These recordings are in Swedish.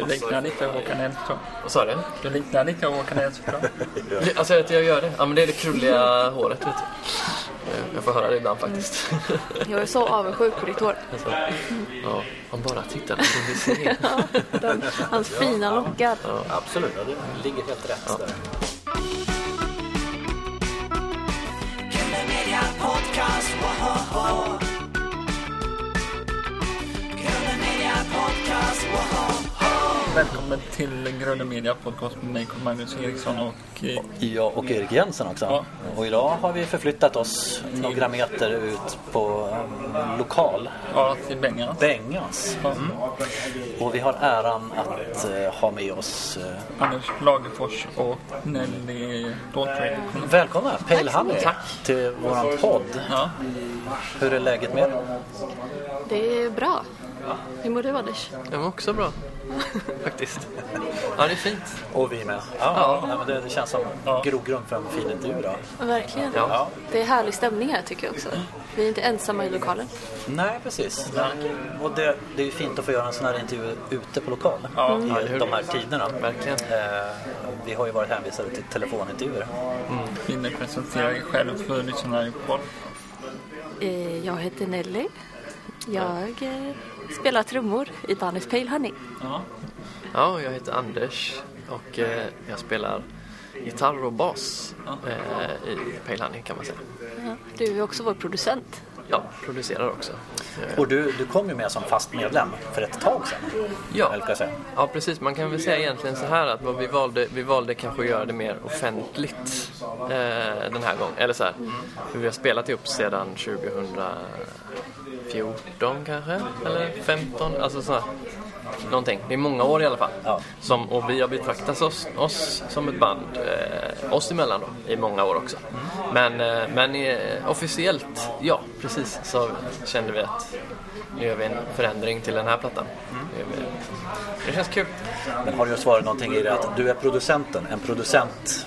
Du liknar lite Håkan Hellström. Vad sa du? Du liknar lite Håkan Hellström. Alltså att jag gör det? Ja men det är det krulliga håret vet du. Jag får höra det ibland faktiskt. Jag är så avundsjuk på ditt hår. Alltså, ja, om bara tittar på visering. Den, hans fina lockar. Absolut, ja, det ligger helt rätt där. Välkommen till Gröna Media Podcast med mig Magnus Eriksson och eh, Jag och Erik Jensen också. Ja. Och idag har vi förflyttat oss några meter ut på um, lokal. ja, till Bengan. Bengas. Mm. Och vi har äran att eh, ha med oss eh, Anders Lagerfors och Nelly Dahltrade. Välkomna Pale Honey till våran podd. Ja, Hur är läget med er? Det är bra. Hur mår du Anders? Jag mår också bra. Faktiskt. Ja det är fint. Och vi med. Ja, Nej, men det, det känns som grogrund för en fin intervju då. Verkligen. Ja. Det är härlig stämning här tycker jag också. Vi är inte ensamma i lokalen. Nej, precis. Och det, det är ju fint att få göra en sån här intervju ute på lokal Ja, i hur? de här tiderna. Verkligen. Eh, vi har ju varit hänvisade till telefonintervjuer. vill ni presentera er själv för lyssnarna i? Eh, Jag heter Nelly. Jag eh, spelar trummor i bandet Pale Honey. Ja, Ja, jag heter Anders och eh, jag spelar gitarr och bas eh, i Pale Honey kan man säga. Ja, Du är också vår producent. Ja, producerar också. Och du, du kom ju med som fast medlem för ett tag sedan. Ja. Ja precis, man kan väl säga egentligen så här att vad vi valde, vi valde kanske att göra det mer offentligt eh, den här gången. Eller så här, för vi har spelat ihop sedan 2014 kanske, eller 15, alltså så här, någonting. Det är många år i alla fall. Ja. Som, och vi har betraktat oss, oss som ett band, eh, oss emellan då, i många år också. Men, eh, men eh, officiellt, ja precis, så kände vi att nu gör vi en förändring till den här plattan. Det känns kul. Men har det just varit någonting i det att du är producenten. En producent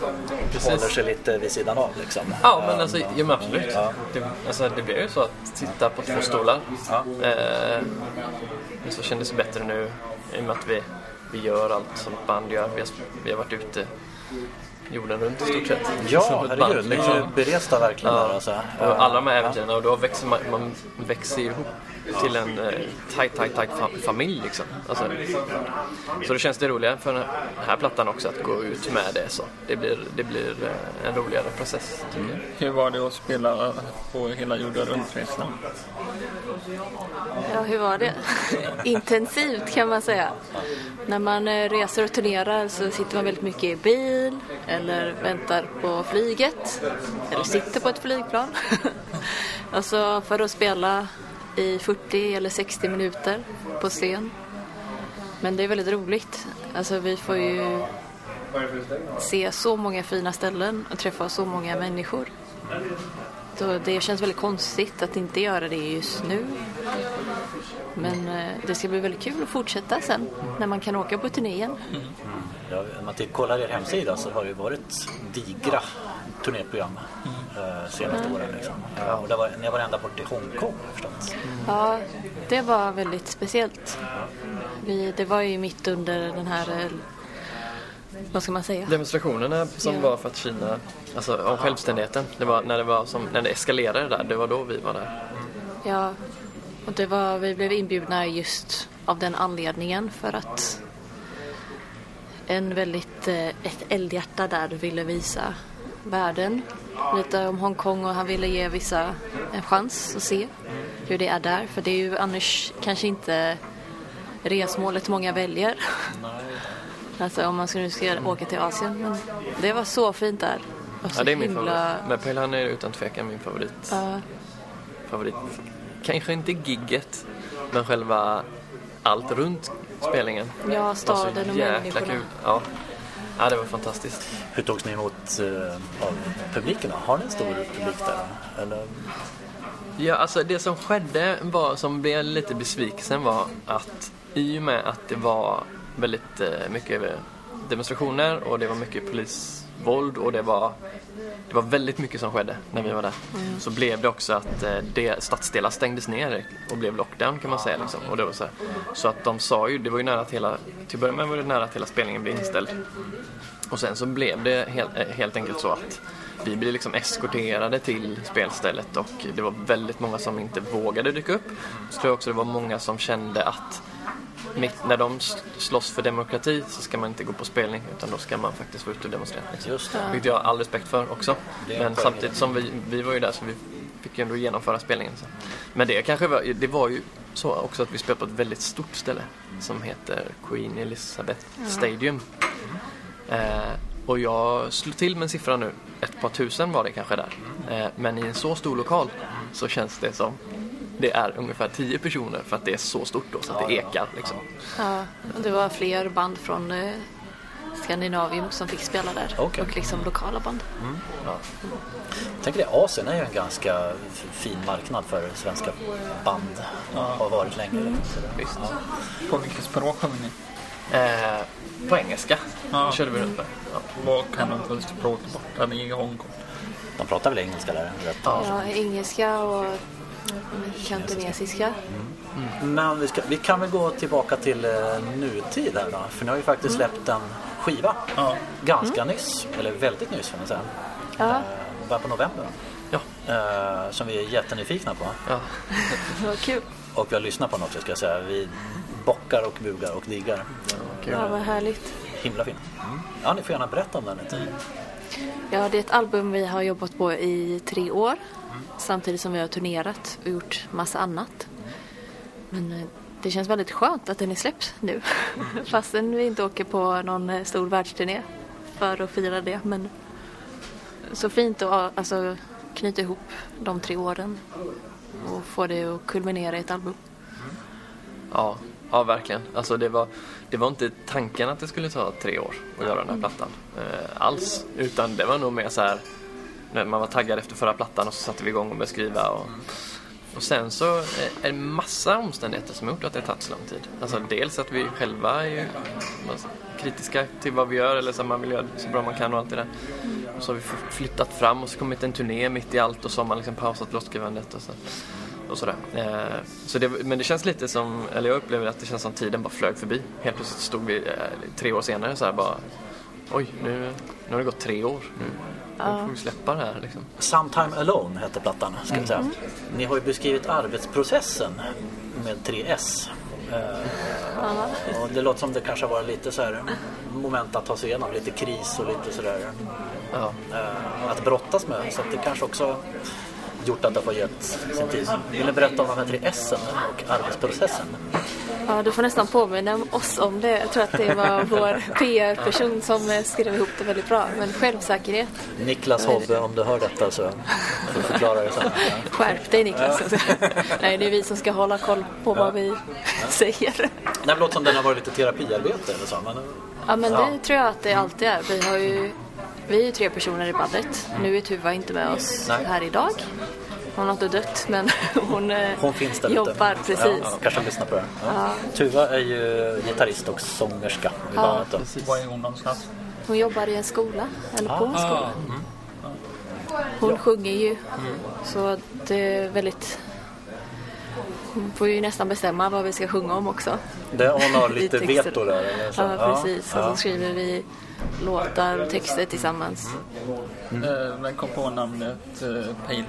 Precis. håller sig lite vid sidan av liksom. Ja, men alltså, ja, men absolut. Ja. Det, alltså, det blir ju så att sitta på två stolar. Ja. Eh, så kändes det bättre nu i och med att vi, vi gör allt som ett band gör. Vi har, vi har varit ute jorden runt i stort sett. Ja, herregud. Ni är liksom. beresta verkligen där alltså. Och alla de här äventyren och då växer man, man växer ihop till en eh, tight, tight, tight fa- familj liksom. Alltså, så då känns det roligare för den här plattan också att gå ut med det så. Det blir, det blir eh, en roligare process tycker jag. hur var det att spela på hela jorden runt-resan? Ja, hur var det? Intensivt kan man säga. När man eh, reser och turnerar så sitter man väldigt mycket i bil eller eller väntar på flyget eller sitter på ett flygplan. alltså för att spela i 40 eller 60 minuter på scen. Men det är väldigt roligt. Alltså vi får ju se så många fina ställen och träffa så många människor. Så det känns väldigt konstigt att inte göra det just nu. Men eh, det ska bli väldigt kul att fortsätta sen när man kan åka på turné igen. Mm. Ja, om man kollar er hemsida så har det ju varit digra turnéprogram eh, senaste åren. Liksom. Ja, och det var, ni har varit ända bort till Hongkong jag förstått. Ja, det var väldigt speciellt. Vi, det var ju mitt under den här, eh, vad ska man säga? Demonstrationerna som Ja. var för att Kina, alltså om självständigheten, det var när det, var som, när det eskalerade där, det var då vi var där. Ja, och det var, vi blev inbjudna just av den anledningen för att en väldigt, eh, ett eldhjärta där ville visa världen lite om Hongkong och han ville ge vissa en chans att se hur det är där. För det är ju annars kanske inte resmålet många väljer. Alltså om man skulle ska åka till Asien. Men det var så fint där. Och så Ja, det är min himla- favorit. Men Pale Honey är utan tvekan min favorit. Ja, favorit. Kanske inte gigget, men själva allt runt spelningen. ja, Det var staden och människorna. kul. Ja. ja, det var fantastiskt. Hur togs ni emot eh, av publiken? då? Har ni en stor publik där? Eller? Ja, alltså det som skedde var, som blev lite besvikelsen var att i och med att det var väldigt eh, mycket demonstrationer och det var mycket polisvåld och det var, det var väldigt mycket som skedde när vi var där. Så blev det också att eh, det, stadsdelar stängdes ner och blev lockdown kan man säga. Liksom. Och det var så, här. så att de sa ju, det var ju nära att hela, till att börja med var det nära att hela spelningen blev inställd. Och sen så blev det helt, eh, helt enkelt så att vi blev liksom eskorterade till spelstället och det var väldigt många som inte vågade dyka upp. Så tror jag också det var många som kände att mitt, när de slåss för demokrati så ska man inte gå på spelning utan då ska man faktiskt vara ute och demonstrera. Just det. Vilket jag har all respekt för också. Men samtidigt som vi, vi var ju där så vi fick ju ändå genomföra spelningen. Så. Men det kanske var, det var ju så också att vi spelade på ett väldigt stort ställe som heter Queen Elizabeth Stadium. Eh, och jag slår till med en siffra nu. Ett par tusen var det kanske där. Eh, men i en så stor lokal så känns det som det är ungefär 10 personer för att det är så stort då så att det ekar liksom. Ja, och det var fler band från eh, Skandinavium som fick spela där. Okej. Och liksom lokala band. Jag tänker det, Asien är ju en ganska fin marknad för svenska band. Har varit länge. Visst. Ja. På vilket språk kommer ni? Eh, på engelska Ja. körde vi runt med. Ja. Vad kan de för språk borta i Hongkong? De pratar väl engelska där? Rätt. Ja, engelska och kantonesiska. Men vi, ska, vi kan väl gå tillbaka till eh, nutid här då. För ni har ju faktiskt släppt en skiva Ja. ganska nyss. Eller väldigt nyss får man säga. Ja, Eh, Början på november. Ja. Eh, som vi är jättenyfikna på. Ja. det var kul. Och vi har lyssnat på den också ska jag säga. Vi bockar och bugar och diggar. Ja, vad härligt. Himla fin. Ja, ni får gärna berätta om den lite. Ja, det är ett album vi har jobbat på i tre år. Samtidigt som vi har turnerat och gjort massa annat. Men eh, det känns väldigt skönt att den är släppt nu. Fastän vi inte åker på någon eh, stor världsturné för att fira det. Men så fint att eh, alltså, knyta ihop de tre åren och få det att kulminera i ett album. Ja, ja verkligen. Alltså det var, det var inte tanken att det skulle ta tre år att göra den här plattan. Eh, alls. Utan det var nog mer så här när man var taggad efter förra plattan och så satte vi igång och började skriva. Och, och sen så eh, är det massa omständigheter som har gjort att det har tagit så lång tid. Alltså dels att vi själva är ju kritiska till vad vi gör eller så man vill göra så bra man kan och allt det där. Och så har vi flyttat fram och så kommit en turné mitt i allt och så har man liksom pausat låtskrivandet och så och sådär. Eh, så det, men det känns lite som, eller jag upplever att det känns som tiden bara flög förbi. Helt plötsligt stod vi eh, tre år senare så här bara Oj, nu, nu har det gått tre år. Nu, nu får vi släppa det här liksom. Sometime Alone heter plattan. Ska vi säga. Ni har ju beskrivit arbetsprocessen med tre S. Eh, och det låter som det kanske har varit lite så här moment att ta sig igenom, lite kris och lite sådär Ja. eh, att brottas med. Så att det kanske också gjort att det har gett sin tid. Vill ni berätta om de här tre S och arbetsprocessen? Ja, du får nästan påminna oss om det. Jag tror att det var vår PR-person som eh, skrev ihop det väldigt bra. Men självsäkerhet. Niklas Hobbe, om du hör detta så får du förklara det sen. Ja. Skärp dig Niklas. Nej, det är vi som ska hålla koll på vad vi säger. Det låter som den har varit lite terapiarbete eller så. Men, Ja, men Ja. det tror jag att det alltid är. Vi, har ju, vi är ju tre personer i bandet. Nu är Tuva inte med oss Nej. här idag. Hon har inte dött, men hon, eh, Hon finns där ute. jobbar precis. Ja, ja, kanske lyssnar på det. Ja. Tuva är ju gitarrist och sångerska i bandet. Då. Var är hon någonstans? Hon jobbar i en skola, eller på en Ah, skola. Hon sjunger ju, så det är väldigt... Hon får ju nästan bestämma vad vi ska sjunga om också. Det, hon har lite veto där. Eller så. Ja, precis. Och Ja. så skriver vi låtar och texter tillsammans. Eh, Vem kom på namnet eh, Honey?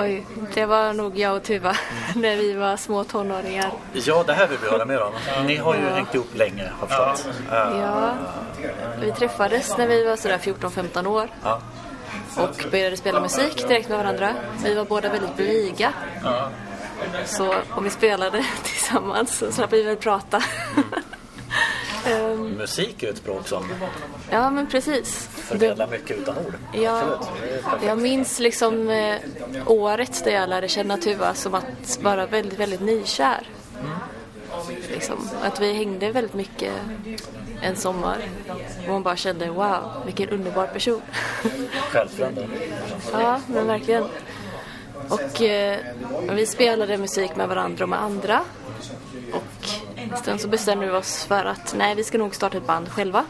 Oj, det var nog jag och Tuva när vi var små tonåringar. ja, det här vill vi höra mer om. Ni har ju hängt ihop länge, har jag förstått. Ja, vi träffades när vi var sådär 14-15 år ja. och började spela musik direkt med varandra. Vi var båda väldigt blyga. Ja. Så om vi spelade tillsammans så slapp vi väl prata. Ehm, Musik är ett språk som ja, men precis. förmedlar mycket utan ord. Ja, Absolut. Jag minns liksom eh, året där jag lärde känna Tuva som att vara väldigt, väldigt nykär. Liksom, att vi hängde väldigt mycket en sommar. Och man bara kände wow, vilken underbar person. Självfrände. ja, men verkligen. Och eh, vi spelade musik med varandra och med andra. Och Sen så bestämde vi oss för att nej, vi ska nog starta ett band själva.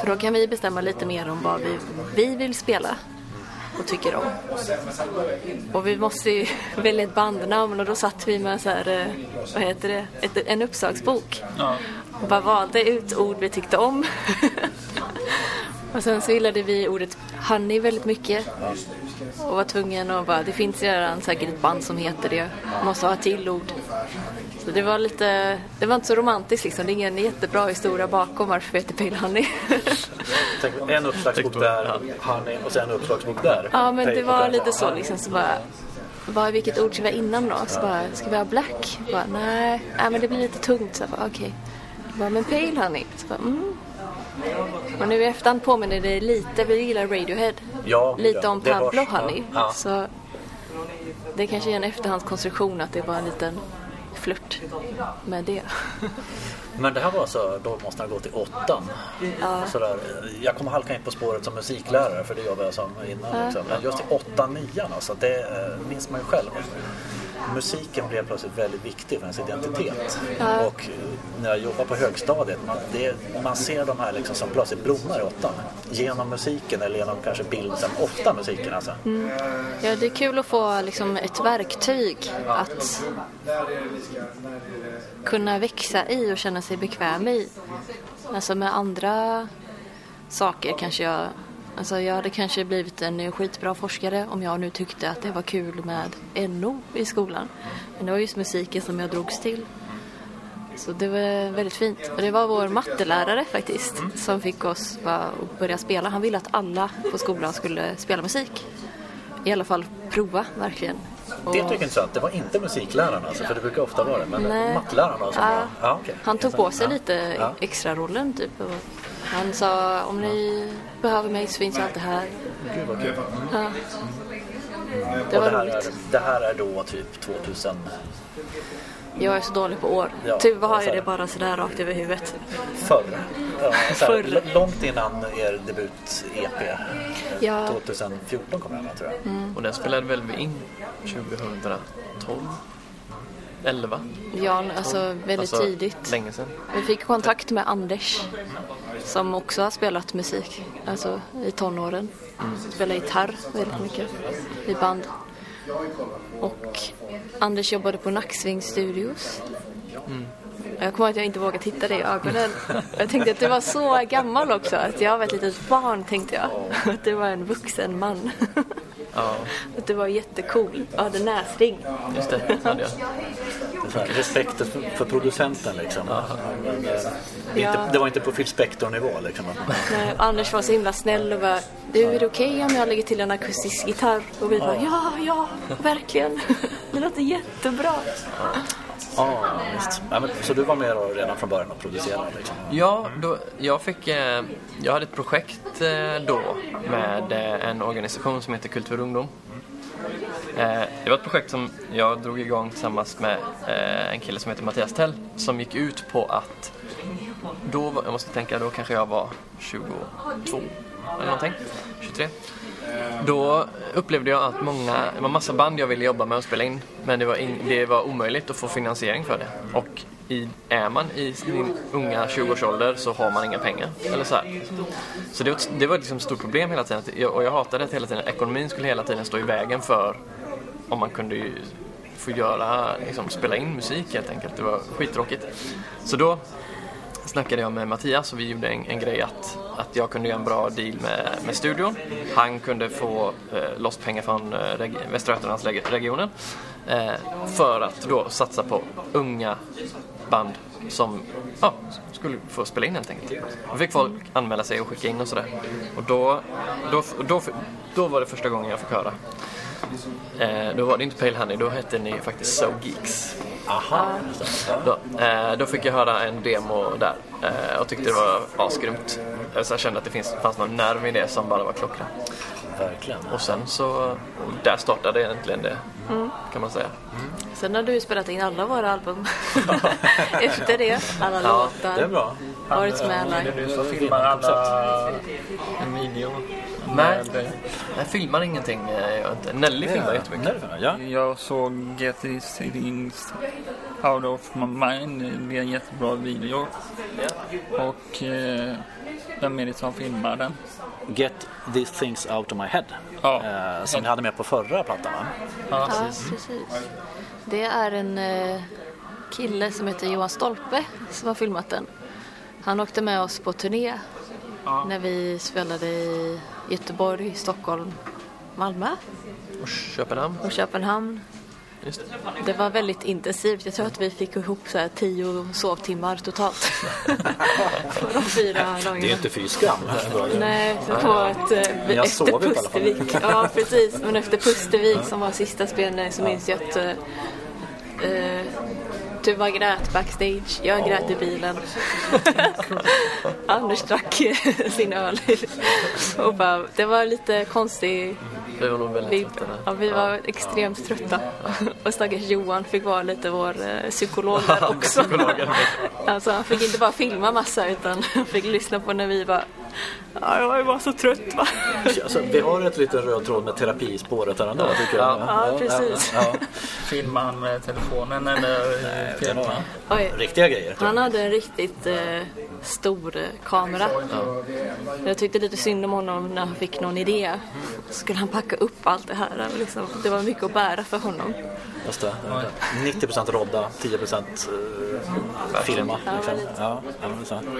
För då kan vi bestämma lite mer om vad vi, vi vill spela och tycker om. Och vi måste ju välja ett bandnamn och då satt vi med så här, eh, vad heter det, ett, en uppslagsbok. Ja. Och bara valde ut ord vi tyckte om. och sen så gillade vi ordet honey väldigt mycket. Och var tvungen att bara, det finns redan säkert ett band som heter det. Måste ha till ord. Så det var lite, det var inte så romantiskt liksom. Det är ingen jättebra historia bakom varför vi heter Pale Honey. En uppslagsbok där, Honey, och sen en uppslagsbok där. ja men det var lite så liksom. Så bara, vad, vilket ord ska vi ha innan då? Så bara, ska vi ha black? Bara, nej, nej men det blir lite tungt. Så jag bara, okej. Bara, men Pale Honey? Så bara, mm. Och nu i efterhand påminner det lite, vi gillar Radiohead. Ja, lite ja, om Pablo. Honey. Ja. Så det kanske är en efterhandskonstruktion att det var en liten flört med det. Men det här var så, då måste han gå till åttan. Sådär, jag kommer halka in på spåret som musiklärare för det jobbade jag som innan. Liksom. Men just i åttan, nian alltså, det eh, minns man ju själv. Musiken blev plötsligt väldigt viktig för ens identitet. Och eh, när jag jobbar på högstadiet, man, det, man ser de här liksom som plötsligt blommar i åttan. Genom musiken eller genom kanske bilden, ofta musiken alltså. Ja, det är kul att få liksom, ett verktyg att kunna växa i och känna sig bekväm i. Alltså med andra saker kanske jag... Alltså jag hade kanske blivit en skitbra forskare om jag nu tyckte att det var kul med NO i skolan. Men det var just musiken som jag drogs till. Så det var väldigt fint. Och det var vår mattelärare faktiskt som fick oss bara att börja spela. Han ville att alla på skolan skulle spela musik. I alla fall prova verkligen. Och- Det tycker jag är intressant. Det var inte musiklärarna, alltså, för det brukar ofta vara det. Men Nej. mattelärarna som Ja. var... Ja, okej. Han tog på sig Ja. lite extra rollen typ. Och han sa om ni behöver mig så finns jag alltid här. Gud vad kul. Ja. Det var det, här är, roligt. det här är då typ 2000... Jag är så dålig på år. Ja, Tuva har är det bara sådär rakt över huvudet. Förr. Ja, Förr. Långt innan er debut-EP. Ja. 2014 kom den tror jag. Och den spelade väl vi in 2012? 11? Ja, alltså väldigt Alltså, tidigt. Länge sedan. Vi fick kontakt med Anders som också har spelat musik, alltså i tonåren. Spelar gitarr väldigt mycket i band. Och Anders jobbade på Nacksving Studios. Jag kommer att jag inte vågade titta dig i ögonen. Jag tänkte att du var så gammal också, att jag var ett litet barn tänkte jag. Att du var en vuxen man. Ja, Att du var jättecool och hade näsring. just det. hade jag. Respekten för, för producenten liksom. Men, eh, det, Ja. inte, det var inte på Phil Spector-nivå liksom. Nej, Anders var så himla snäll och bara Du, är det okej om jag lägger till en akustisk gitarr? Och vi bara ja, ja, verkligen. Det låter jättebra. Ja, visst. Ja, men, så du var med då redan från början och producerade liksom? Ja, då, jag, fick, eh, jag hade ett projekt eh, då med eh, en organisation som heter Kultur ungdom. Eh, det var ett projekt som jag drog igång tillsammans med eh, en kille som heter Mattias Tell som gick ut på att då, jag måste tänka, då kanske jag var 22 eller någonting, 23. Då upplevde jag att många, det var massa band jag ville jobba med och spela in men det var, in, det var omöjligt att få finansiering för det. Och i, är man i sin unga 20-årsålder så har man inga pengar. Eller så här. Så det var, ett- det var liksom ett stort problem hela tiden. Jag- Och jag hatade det hela tiden. Ekonomin skulle hela tiden stå i vägen för om man kunde ju få göra, liksom, spela in musik helt enkelt. Det var skittråkigt. Så då snackade jag med Mattias och vi gjorde en, en grej att, att jag kunde göra en bra deal med, med studion. Han kunde få eh, loss pengar från eh, reg, Västra Götalandsregionen eh, för att då satsa på unga band som ja, skulle få spela in helt enkelt. Då fick folk anmäla sig och skicka in och sådär. Och då, då, då, då var det första gången jag fick höra. Eh, då var det inte Pale Honey, då hette ni faktiskt So Geeks. Aha. Då, eh, då fick jag höra en demo där eh, och tyckte det var asgrymt. Så jag kände att det finns, fanns någon nerv i det som bara var klockren. Verkligen. Och sen så, och där startade egentligen det, kan man säga. Sen har du ju spelat in alla våra album. Efter det, alla Ja, Det är låtar. bra. Varit med Är det alla. du som filmar alla en video? Nej, jag filmar ingenting. eh, Jag gör inte. Nelly filmar jättemycket. Ja. Jag såg GT Sings Out of My Mind. Det är en jättebra video. Och eh, vem är det som filmar den? Get these things out of my head. Ja. Eh, som vi hade med på förra plattan va? Ja, Ja, precis. Det är en eh, kille som heter Johan Stolpe som har filmat den. Han åkte med oss på turné när vi spelade i Göteborg, Stockholm, Malmö Och Köpenhamn. och Köpenhamn. Just det. Var väldigt intensivt. Jag tror att vi fick ihop så här tio sovtimmar totalt. på de fyra dagarna. Det är inte fy skam. Nej, var ett, eh, efter. Pustervik. Ja, precis. Men efter Pustervik som var sista spelningen så minns jag att eh, eh, Tuva grät backstage. Jag grät i bilen. Anders drack sin öl. Och bara, det var lite konstig Vi var nog väldigt vibb. trötta där. Ja, vi var extremt trötta. Och stackars Johan fick vara lite vår eh, psykolog där också. Alltså han fick inte bara filma massa utan han fick lyssna på när vi bara Ja, jag var så trött va. Alltså, vi har ett litet röd tråd med terapispåret här ändå tycker jag. Ja, precis. Ja, Filmar han med telefonen eller det var filmar? Oj. riktiga grejer. Han hade en riktigt eh, stor eh, kamera. Jag tyckte lite synd om honom när han fick någon idé. Så skulle han packa upp allt det här. Liksom. Det var mycket att bära för honom. Just det. 90% rodda, 10% eh, filma. Liksom. Ja,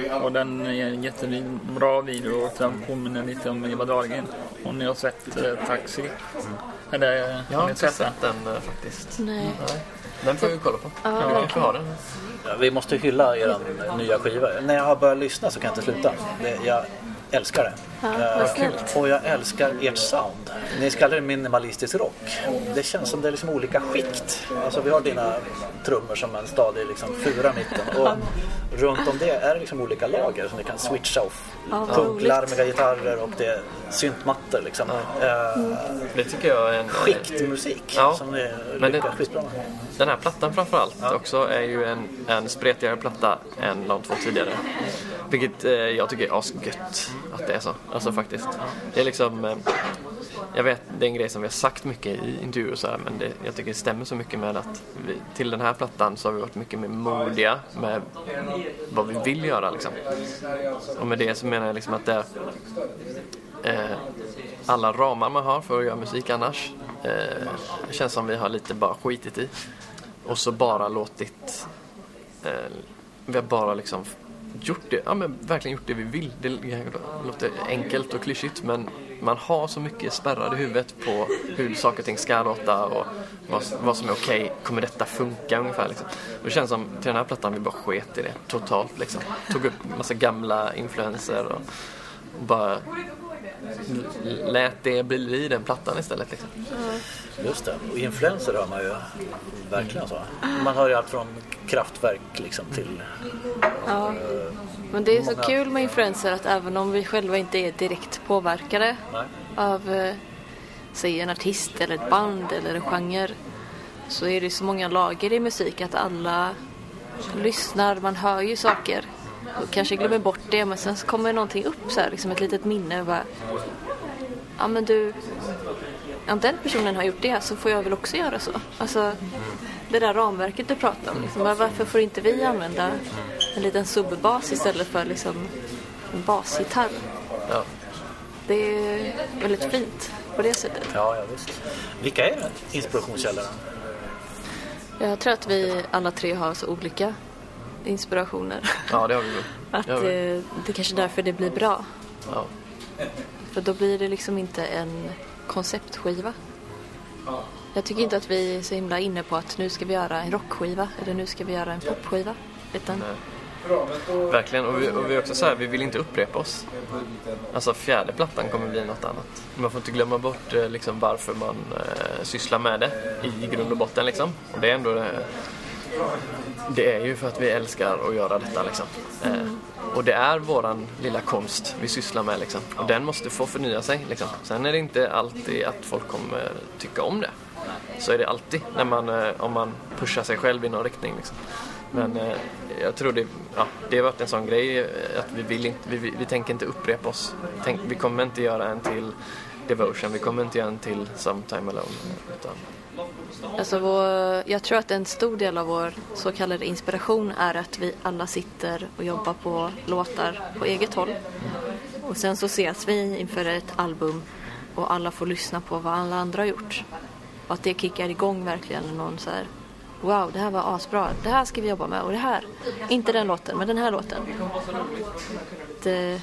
ja. Och den är en jättebra video och den påminner lite om Eva Dahlgren. Om ni har sett eh, Taxi. Eller Jag har inte sett den? sett den eh, faktiskt. Nej. Nej. Den får vi kolla på. Ja, vi kanske har den. Ja, Vi måste hylla er nya skiva. När jag har börjat lyssna så kan jag inte sluta. Det, jag älskar det. Ja, snällt. och jag älskar ert sound. Ni kallar det minimalistisk rock. Det känns som det är liksom olika skikt. Alltså vi har dina trummor som en stadig liksom fura mitten. Och runt om det är det liksom olika lager som ni kan switcha off. Ja, Punklarmiga gitarrer och det är syntmattor liksom. Eh, Det tycker jag är en... skiktmusik Ja. som ni Men det- skitbra med. Den här plattan framförallt också är ju en, en spretigare platta än de två tidigare. Vilket eh, jag tycker är asgött att det är så. Alltså faktiskt. Det är liksom... Eh, jag vet, det är en grej som vi har sagt mycket i intervjuer så här, men det, jag tycker det stämmer så mycket med att vi, till den här plattan så har vi varit mycket mer modiga med vad vi vill göra liksom. Och med det så menar jag liksom att det eh, alla ramar man har för att göra musik annars eh, känns som vi har lite bara skitit i. Och så bara låtit eh, vi har bara liksom gjort det, ja men verkligen gjort det vi vill. Det låter enkelt och klyschigt men man har så mycket spärrar i huvudet på hur saker och ting ska låta och vad, vad som är okej. Kommer detta funka ungefär liksom. Och det känns som till den här plattan vi bara sket i det totalt liksom. Tog upp massa gamla influenser och bara lät det bli den plattan istället liksom. Just det. Och influenser hör man ju verkligen så. Man hör ju allt från kraftverk liksom till... Ja. Men det är så Många- kul med influenser att även om vi själva inte är direkt påverkade Nej. av eh, säg en artist eller ett band eller en genre så är det så många lager i musik att alla lyssnar, man hör ju saker och kanske glömmer bort det men sen så kommer någonting upp så här, liksom ett litet minne och bara ja men du om den personen har gjort det så får jag väl också göra så. Alltså det där ramverket du pratar om. Liksom, varför får inte vi använda en liten subbas istället för liksom en basgitarr? Ja. Det är väldigt fint på det sättet. Ja, ja visst. Vilka är inspirationskällorna? Jag tror att vi alla tre har så olika inspirationer. ja, det har vi ju. Att eh, det är kanske därför det blir bra. Ja. För då blir det liksom inte en konceptskiva. Jag tycker inte att vi är så himla inne på att nu ska vi göra en rockskiva eller nu ska vi göra en popskiva. Utan Verkligen, och vi, och vi är också så här, vi vill inte upprepa oss. Alltså fjärde plattan kommer bli något annat. Man får inte glömma bort eh, liksom, varför man eh, sysslar med det i grund och botten liksom. Och det är ändå det, det är ju för att vi älskar att göra detta liksom. Eh, och det är våran lilla konst vi sysslar med liksom. Och den måste få förnya sig liksom. Sen är det inte alltid att folk kommer tycka om det. Så är det alltid när man, eh, om man pushar sig själv i någon riktning liksom. Men eh, jag tror det, ja, det har varit en sån grej eh, att vi vill inte, vi, vi, vi tänker inte upprepa oss. Tänk, vi kommer inte göra en till Devotion, vi kommer inte göra en till Sometime Alone. Utan Alltså vår, jag tror att en stor del av vår så kallade inspiration är att vi alla sitter och jobbar på låtar på eget håll. Och sen så ses vi inför ett album och alla får lyssna på vad alla andra har gjort. Och att det kickar igång verkligen någon så här Wow, det här var asbra. Det här ska vi jobba med. Och det här. Inte den låten, men den här låten. Det,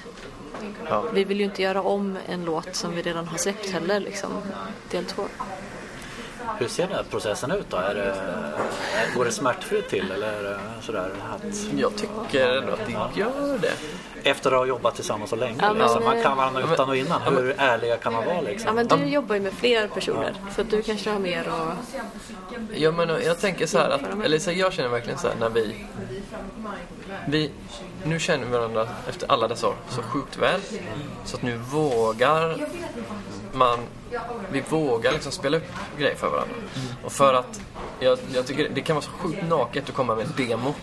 Ja. vi vill ju inte göra om en låt som vi redan har släppt heller, liksom. Del två. Hur ser den här processen ut då? Är det, går det smärtfritt till eller är det sådär att Jag tycker ändå att det gör det. efter att ha jobbat tillsammans så länge? Ja, men, liksom, man kan varandra ja, men- utan och innan. ja, men- Hur ärliga kan man vara Ja, liksom? men du jobbar ju med fler personer, så att du kanske har mer och... Ja, men jag tänker så här att, eller så här, jag känner verkligen så här när vi, vi, nu känner vi varandra efter alla dessa år så sjukt väl. Så att nu vågar man, vi vågar liksom spela upp grejer för varandra. Och för att, jag, jag tycker det kan vara så sjukt naket att komma med en demo.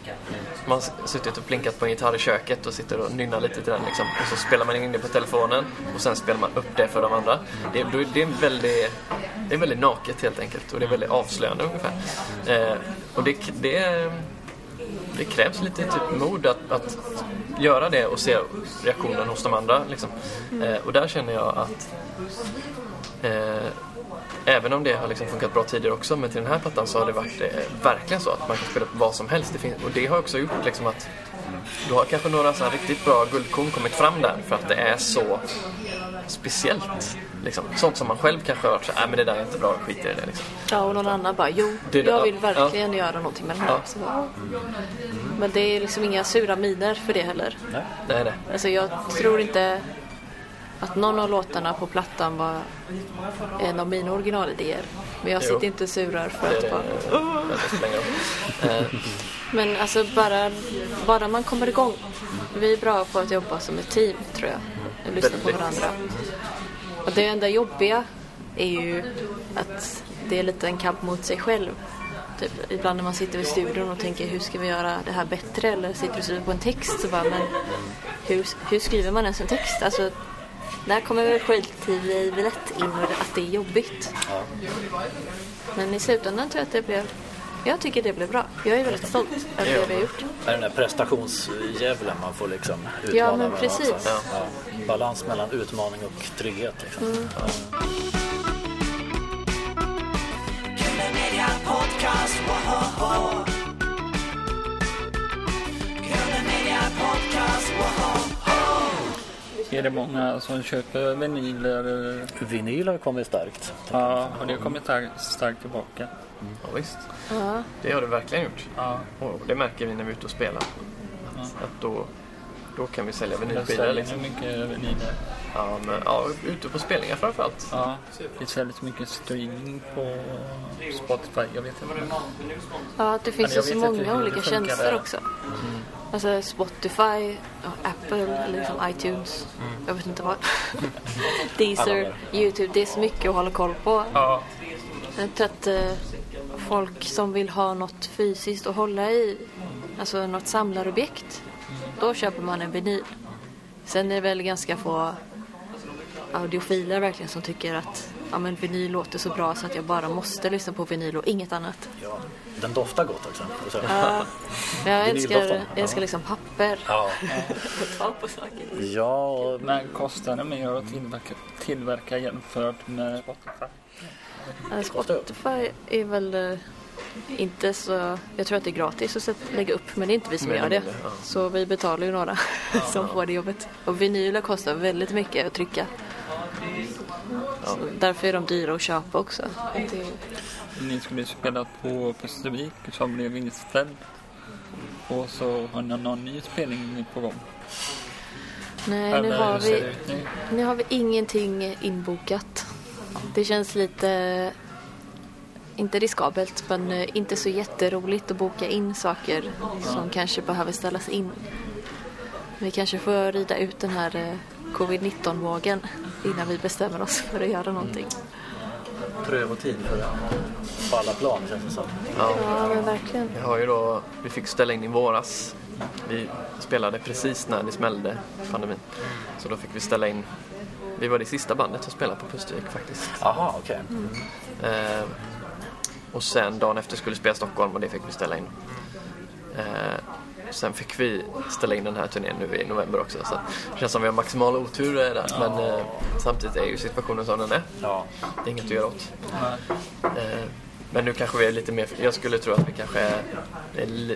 Man har suttit typ och plinkat på en gitarr i köket och sitter och nynnar lite till den liksom. Och så spelar man in det på telefonen och sen spelar man upp det för de andra. Det, är- det är väldigt, det är väldigt naket helt enkelt och det är väldigt avslöjande ungefär. Eh, och det, det, det krävs lite typ mod att, att göra det och se reaktionen hos de andra. Liksom. Eh, och där känner jag att eh, Även om det har liksom funkat bra tidigare också, men till den här plattan så har det varit eh, verkligen så att man kan spela upp vad som helst. Det finns, och det har också gjort liksom att då har kanske några så riktigt bra guldkorn kommit fram där för att det är så speciellt. Liksom. Sånt som man själv kanske har hört så "Nej, men det där är inte bra, skit i det. Liksom. Ja, och någon annan bara, jo, Det jag vill ja, verkligen göra någonting med den här. Ja. Så Men det är liksom inga sura miner för det heller. Det är det. Alltså jag tror inte att någon av låtarna på plattan var en av mina originalidéer. Men jag Jo. sitter inte och surar för det, att bara... Men alltså bara, bara man kommer igång. Vi är bra på att jobba som ett team tror jag. Och lyssna på varandra. Och det enda jobbiga är ju att det är lite en kamp mot sig själv. Typ, ibland när man sitter vid studion och tänker hur ska vi göra det här bättre? Eller sitter och skriver på en text så bara, men hur, hur skriver man ens en text? Alltså, där kommer väl självtvivet in och att det är jobbigt. Men i slutändan tror jag att det blev jag tycker det blev bra. Jag är väldigt stolt över det vi har gjort. Är det den där prestationsdjävulen man får liksom utmana Ja, men precis. också? Ja. Balans mellan utmaning och trygghet. Liksom. Mm. Ja. Podcast, Är det många som köper vinyler? Vinyl har kommit starkt. Ja, har det kommit starkt, starkt tillbaka? ja, visst. Ja. Det har det verkligen gjort. Ja, Och det märker vi när vi är ute och spelar. Att då, då kan vi sälja vinylskivor. säljer Liksom. mycket vinyler. Ja, men, ja, ute på spelningar framförallt. Ja, det säljs mycket streaming på Spotify. Jag vet inte. ja, det finns ju så många olika tjänster där. också. Alltså Spotify, Apple eller liksom iTunes. Jag vet inte vad. Deezer. YouTube. Det är så mycket att hålla koll på. Ja, Jag tror att eh, folk som vill ha något fysiskt att hålla i, alltså något samlarobjekt, då köper man en vinyl. Sen är det väl ganska få audiofiler verkligen som tycker att ja, men vinyl låter så bra så att jag bara måste lyssna på vinyl och inget annat. Ja. Den doftar gott också. Så- Ja, men jag älskar, jag älskar liksom papper. Ja. Ta på saker. ja, men kostar det mer att tillverka, tillverka jämfört med Spotify? Ja, Spotify är väl eh, inte så... Jag tror att det är gratis att lägga upp men det är inte vi som gör det. ja. Så vi betalar ju några som får det jobbet. Och vinyler kostar väldigt mycket att trycka. Så därför är de dyra att köpa också. Det, Ni skulle spela på Pustervik som blev inställd. Och så har ni någon ny spelning på gång. nej, nu har, vi, nu? nu har vi ingenting inbokat. Det känns lite... Inte riskabelt, men eh, inte så jätteroligt att boka in saker som kanske behöver ställas in. Vi kanske får rida ut den här eh, covid-19-vågen innan vi bestämmer oss för att göra någonting. prövotid för det. På alla plan känns det som. Ja. Ja, men verkligen. Vi har ju då, vi fick ställa in i våras. Vi spelade precis när det smällde, pandemin. Så då fick vi ställa in. Vi var det sista bandet som spelade på Pustervik faktiskt. Jaha, okej. Eh, Och sen dagen efter skulle vi spela Stockholm och det fick vi ställa in. Eh, sen fick vi ställa in den här turnén nu i november också. Så det känns som vi har maximal otur där. Men eh, samtidigt är ju situationen som den är. Ja. Det är inget att göra åt. Eh, men nu kanske vi är lite mer, jag skulle tro att vi kanske är,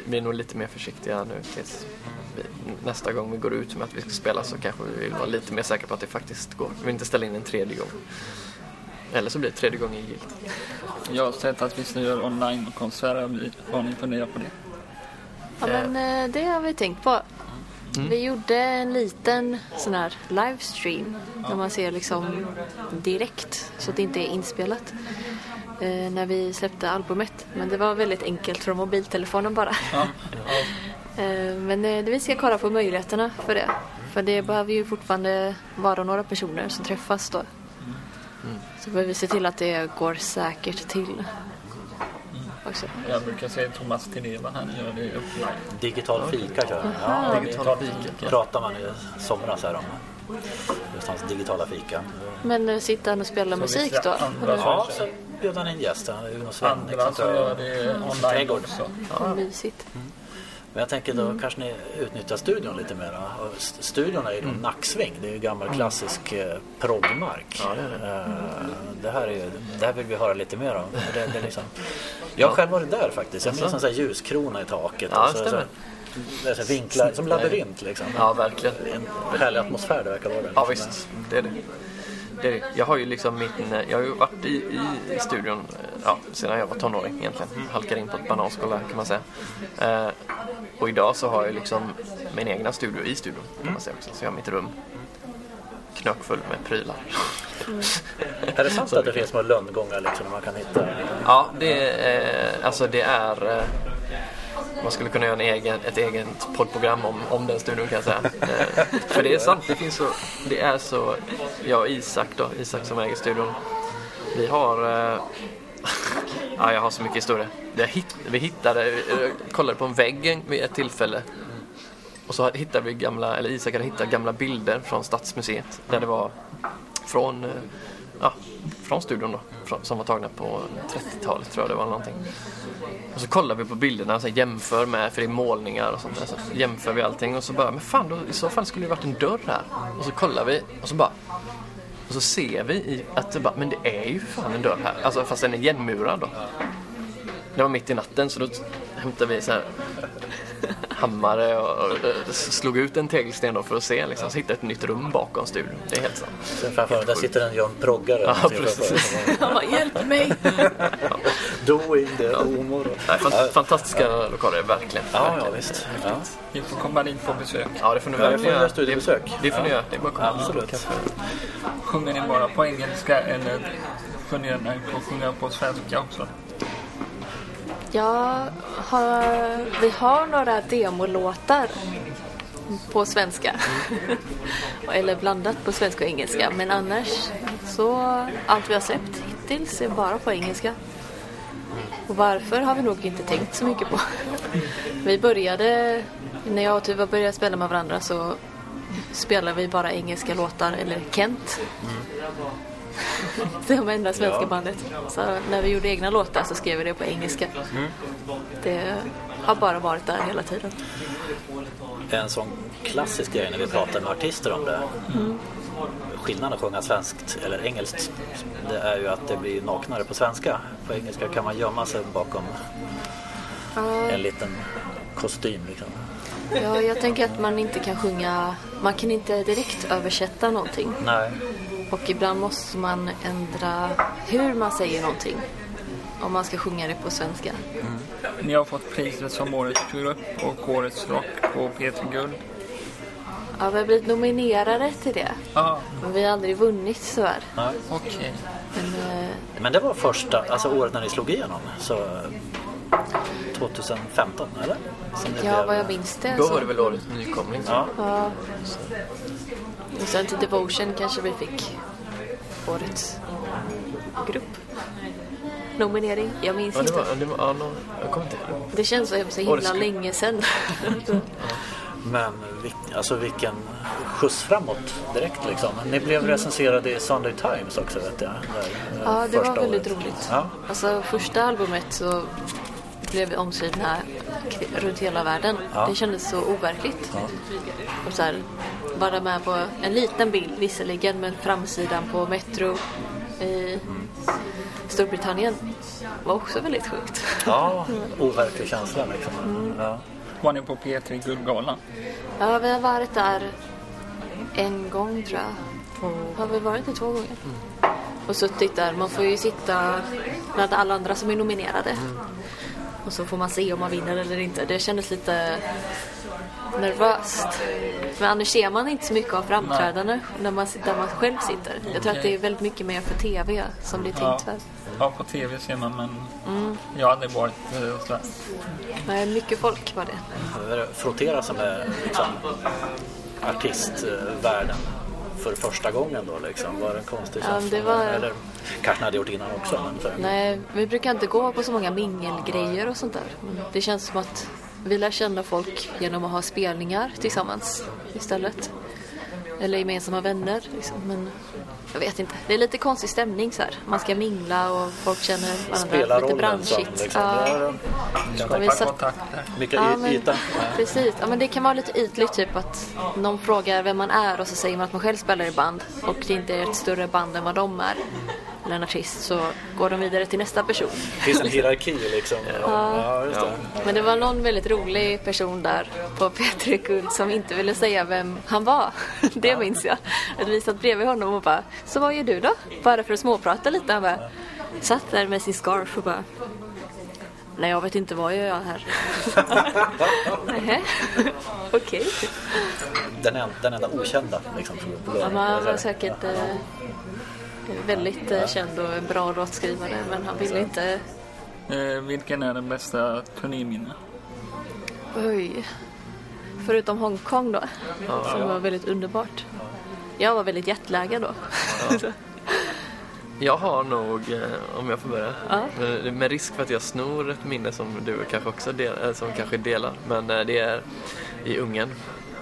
vi är nog lite mer försiktiga nu tills vi, nästa gång vi går ut med att vi ska spela så kanske vi vill vara lite mer säkra på att det faktiskt går. Vi vill inte ställa in en tredje gång. Eller så blir det tredje gången gillt. Jag har sett att vi ska göra online-konserter. Har ni- funderat på det? Ja, men eh, det har vi tänkt på. Vi gjorde en liten sån här livestream där man ser liksom direkt så att det inte är inspelat. Eh, när vi släppte albumet. Men det var väldigt enkelt från mobiltelefonen bara. eh, men eh, vi ska kolla på möjligheterna för det. För det behöver ju fortfarande vara några personer som träffas då. Så behöver vi se till att det går säkert till. Också. Jag brukar säga Thomas Tileva, han gör det offline. Digital fika kör han. Ja, Digital fika. pratar man i somras här om. Just hans digitala fika. Men eh, sitter han och spelar musik vissa då? Ja, så bjöd han in gäster. Uno Svenning. Andra som gör det online också. Vad mysigt. Men jag tänker då kanske ni utnyttjar studion lite mer. Studion är ju då Nacksving. Det är ju gammal klassisk eh, proggmark. Ja, det det. Eh, det, här är ju, det här vill vi höra lite mer om. Det, det liksom, jag har själv varit där faktiskt. Jag minns en sån här ljuskrona i taket. Ja, så, så, det är så vinklar, som labyrint liksom. Ja, verkligen. En härlig atmosfär det verkar vara där. Ja visst, det är det. Det. Jag har ju liksom min, jag har ju varit i, i, studion eh, ja, sedan jag var tonåring egentligen. Halkade in på ett bananskal kan man säga. Eh, och idag så har jag liksom min egna studio i studion kan man säga också. Så jag har mitt rum knökfull med prylar. Är det sant att det finns små lönngångar liksom, man kan hitta? Ja, det är, alltså det är eh, man skulle kunna göra en egen, ett eget poddprogram om, om den studion kan jag säga. Eh, För det är sant, det finns så, det är så, jag och Isak då, Isak som äger studion. Vi har, eh, ja jag har så mycket historia. Vi, hitt, vi hittade, vi kollade på en vägg vid ett tillfälle. Och så hittade vi gamla, eller Isak hade hittat gamla bilder från Stadsmuseet. Där det var från, eh, ja, från studion då. Som var tagna på 30-talet tror jag det var någonting. Och så kollar vi på bilderna och så jämför med, för det är målningar och sånt där. Så jämför vi allting och så bara, men fan då, i så fall skulle det varit en dörr här. Och så kollar vi och så bara, och så ser vi i, att det bara, men det är ju för fan en dörr här. Alltså fast den är igenmurad då. Det var mitt i natten så då hämtade vi så här hammare och, och, slog ut en tegelsten då för att se liksom. Så hittade ett nytt rum bakom studion. Det är helt sant. Sen framför där sitter en John Proggare. Ja, precis. hjälp mig! Doing the humor. Nej, fan, fantastiska lokaler, verkligen. Ja, ja verkligen. visst. Ja. Vi får komma dit på besök. Ja, det får ni Ja, verkligen göra göra. studiebesök. Det, det får ni göra. Det är bara att komma. Absolut. Sjunger ni bara på engelska eller funderar ni på att sjunga på svenska också? Jag har, vi har några demolåtar på svenska. Eller blandat på svenska och engelska. Men annars så allt vi har släppt hittills är bara på engelska. Och varför har vi nog inte tänkt så mycket på. Vi började, när jag och Tuva började spela med varandra så spelade vi bara engelska låtar, eller Kent. Mm. Det var det enda svenska bandet. Så när vi gjorde egna låtar så skrev vi det på engelska. Det har bara varit där hela tiden. En sån klassisk grej när vi pratar med artister om det. Skillnaden att sjunga svenskt eller engelskt det är ju att det blir naknare på svenska. På engelska kan man gömma sig bakom en liten kostym. Liksom. Ja, jag tänker att man inte kan sjunga, man kan inte direkt översätta någonting. Nej. Och ibland måste man ändra hur man säger någonting. Om man ska sjunga det på svenska. Ni har fått priset som årets grupp och årets rock på P3 Guld. Ja, vi har blivit nominerade till det. Ja, Men vi har aldrig vunnit tyvärr. Nej. okej. Men, eh, Men det var första, alltså året när ni slog igenom. Så 2015 eller? Ja, blev- vad jag minns det. Då var det väl årets nykomling. Ja. Ja. Och sen till Devotion kanske vi fick årets grupp. Nominering. Jag minns Ja, det inte. var, det var, ja, no, jag kommer inte ihåg. Det känns så så himla Årets länge sedan. Men alltså vilken skjuts framåt direkt liksom. Ni blev recenserade i Sunday Times också vet jag. Där, Ja, det var första väldigt året. roligt. Ja. Alltså första albumet så blev omskrivna runt hela världen. Ja. Det kändes så overkligt. Och så här, vara med på en liten bild visserligen men framsidan på Metro i Storbritannien var också väldigt sjukt. ja, overklig känsla liksom. Mm. Ja. Var ni på P3 Guldgalan? Ja, vi har varit där en gång tror jag. Har vi varit där två gånger? Och suttit där. Man får ju sitta bland alla andra som är nominerade. Och så får man se om man vinner eller inte. Det kändes lite nervöst. Men annars ser man inte så mycket av framträdande när man, där man själv sitter. Jag tror att det är väldigt mycket mer för TV som det är Ja. tänkt för. Ja, på TV ser man men jag har aldrig varit eh, sådär. Nej, mycket folk var det. Är Frottera sig med liksom, artistvärlden för första gången då liksom. Var det en konstig Ja, det var- Eller kanske ni hade gjort innan också. Så. Nej, vi brukar inte gå på så många mingelgrejer och sånt där. Men Det känns som att vi lär känna folk genom att ha spelningar tillsammans istället. Eller gemensamma vänner. Liksom. Men jag vet inte. Det är lite konstig stämning så här. Man ska mingla och folk känner varandra Spela lite branschigt. liksom, Ja. vi Skapa satt- kontakter. mycket Ja, men, yta. precis. Ja, men det kan vara lite ytligt typ att någon frågar vem man är och så säger man att man själv spelar i band och det inte är ett större band än vad de är. Eller en artist så går de vidare till nästa person. Det finns en hierarki liksom. Ja, just det. Men det var någon väldigt rolig person där på P3 Guld som inte ville säga vem han var. Det minns jag. Att vi satt bredvid honom och bara, så vad gör du då? Bara för att småprata lite. Han bara, satt där med sin scarf och bara, nej jag vet inte vad jag gör här. Nähä, okej. Den, en, den enda okända liksom. Ja, han var säkert eh, väldigt eh, känd och bra låtskrivare men han ville inte Eh, vilken är den bästa turnéminne? Oj. Förutom Hongkong då, som var väldigt underbart. Jag var väldigt jetlaggad då. Jag har nog, eh, om jag får börja, Ja. med, med risk för att jag snor ett minne som du kanske också del, eh, som kanske delar, men eh, det är i Ungern.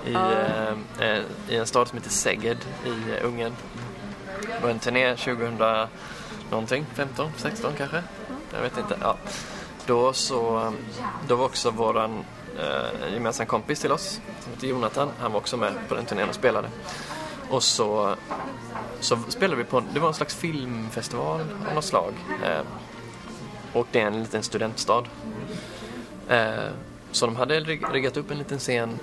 I, eh, eh, I en stad som heter Szeged i eh, Ungern. På en turné 2000 någonting, 15, 16 kanske? Jag vet inte. Ja. Då så, um, då var också våran eh, gemensam kompis till oss, som heter Jonathan, han var också med på den turnén och spelade. Och så så spelade vi på, det var en slags filmfestival av något slag. Eh, och det är en liten studentstad. Eh, så de hade riggat upp en liten scen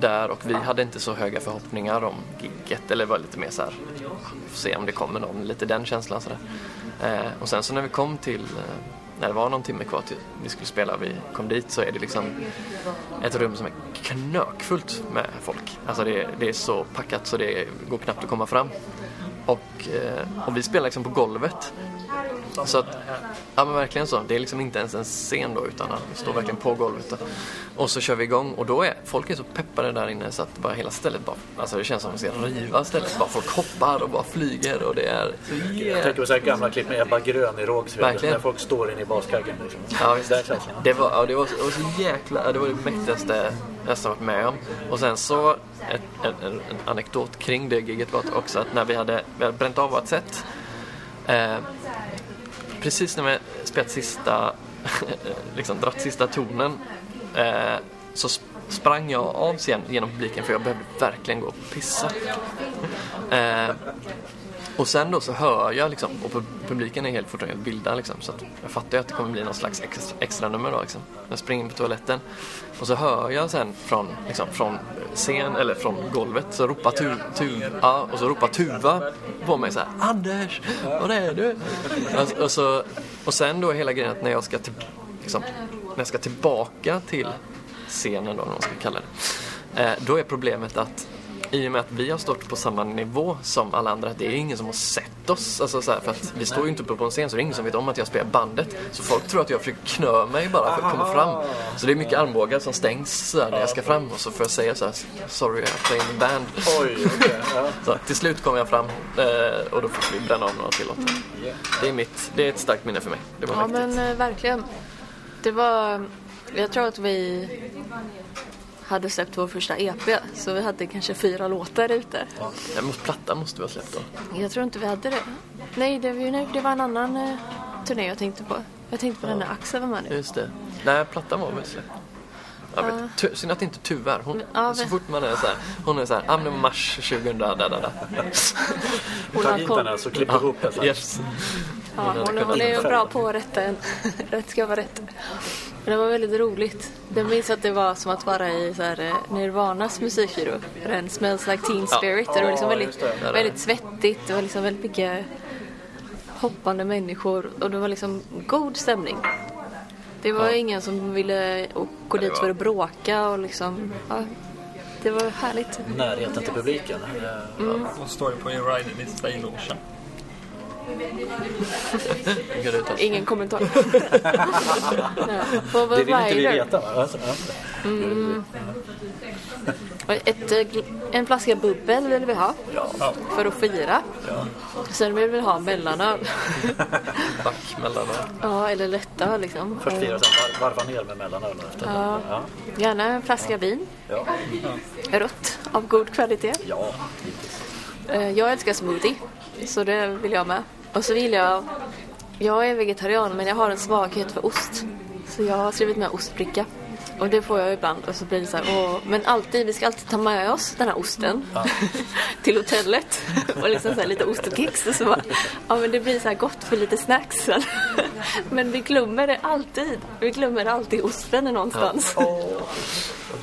där och vi hade inte så höga förhoppningar om gigget eller var lite mer så här, får se om det kommer någon, lite den känslan sådär. Eh, och sen så när vi kom till, eh, när det var någon timme kvar till vi skulle spela, vi kom dit så är det liksom ett rum som är knökfullt med folk. Alltså det, är- det är så packat så det går knappt att komma fram. Och, eh, och vi spelar liksom på golvet. Så att, ja men verkligen så. Det är liksom inte ens en scen då utan han står verkligen på golvet. Och så kör vi igång och då är folk är så peppade där inne så att bara hela stället bara, alltså det känns som att man ska riva stället. Bara folk hoppar och bara flyger och det är så Jag yeah. tänker på så här gamla klipp med Ebba Grön i Rågsved. Verkligen. När folk står inne i baskaggen. Liksom. Ja, visst. Det var, ja, det var, så, det var så jäkla, det var det mäktigaste jag nästan varit med om. Och sen så, ett, en, en, en anekdot kring det giget var också att när vi hade, vi hade bränt av vårt set, eh, precis när vi spelat sista, liksom dratt sista tonen, eh, så sprang jag av scen genom publiken för jag behövde verkligen gå och pissa. Eh, och sen då så hör jag liksom, och publiken är helt fortfarande helt vilda liksom, så att jag fattar ju att det kommer bli någon slags extra, extra nummer då liksom. Jag springer in på toaletten och så hör jag sen från, liksom, från scen, eller från golvet så ropar tu, Tuva, och så ropar Tuva på mig så här Anders, var är du? Och, och, så, och sen då hela grejen att när jag ska till, liksom, när jag ska tillbaka till scenen då, eller vad man ska kalla det. Eh, då är problemet att i och med att vi har stått på samma nivå som alla andra, det är ingen som har sett oss. Alltså så här, för att vi står ju inte uppe på en scen så det är ingen som vet om att jag spelar bandet. Så folk tror att jag försöker knö mig bara för att komma fram. Så det är mycket armbågar som stängs så här, när jag ska fram och så får jag säga så här, sorry I'm playing the band. Oj, okej. Ja. Så till slut kom jag fram eh, och då fick vi bränna av några till låtar. Det är mitt, det är ett starkt minne för mig. Det var Ja mäktigt. men eh, verkligen. Det var, jag tror att vi hade släppt vår första EP. Så vi hade kanske fyra låtar ute. Ja, mot plattan måste vi ha släppt då. Jag tror inte vi hade det. Nej, det, nej, det var en annan eh, turné jag tänkte på. Jag tänkte på den när Axel var med nu. Just det. Nej, plattan var väl släppt. Jag vet, tu- synd att inte Tuva är. Hon, Ja, så fort man är så här, hon är så här, ah, men det var mars 2000, där, där, där. Hon har koll. den så klipper vi ihop det. Yes. Ja, hon, hon är bra på att rätta en. rätt ska vara rätt. Men det var väldigt roligt. Jag minns att det var som att vara i så här, eh, Nirvanas musikvideo. Den Smells Like Teen Spirit. Det var liksom väldigt, väldigt svettigt. Det var liksom väldigt mycket hoppande människor. Och det var liksom god stämning. Det var Ja. ingen som ville gå dit för att bråka och liksom... Ja, det var härligt. Närheten till publiken. Eh, Vad står på You Ride This Day Ingen kommentar. ja, Det vill inte vi veta va? Alltså, ja. Och Ett, eh, en flaska bubbel vill vi ha Ja. för att fira. Sen vill vi ha mellanöl. Back mellan och... ja, eller lättöl liksom. Först fira, sen var- varva ner med mellanöl. Ja. Ja. Gärna en flaska vin. Ja. Rött av god kvalitet. ja. Eh, Jag älskar smoothie, så det vill jag med. Och så vill jag... Jag är vegetarian men jag har en svaghet för ost. Så jag har skrivit med ostbricka. Och det får jag ibland och så blir det så här, åh, men alltid, vi ska alltid ta med oss den här osten till hotellet. Och liksom så här, lite ost och kex och så bara, ja men det blir så här gott för lite snacks. Men vi glömmer det alltid. Vi glömmer alltid osten någonstans.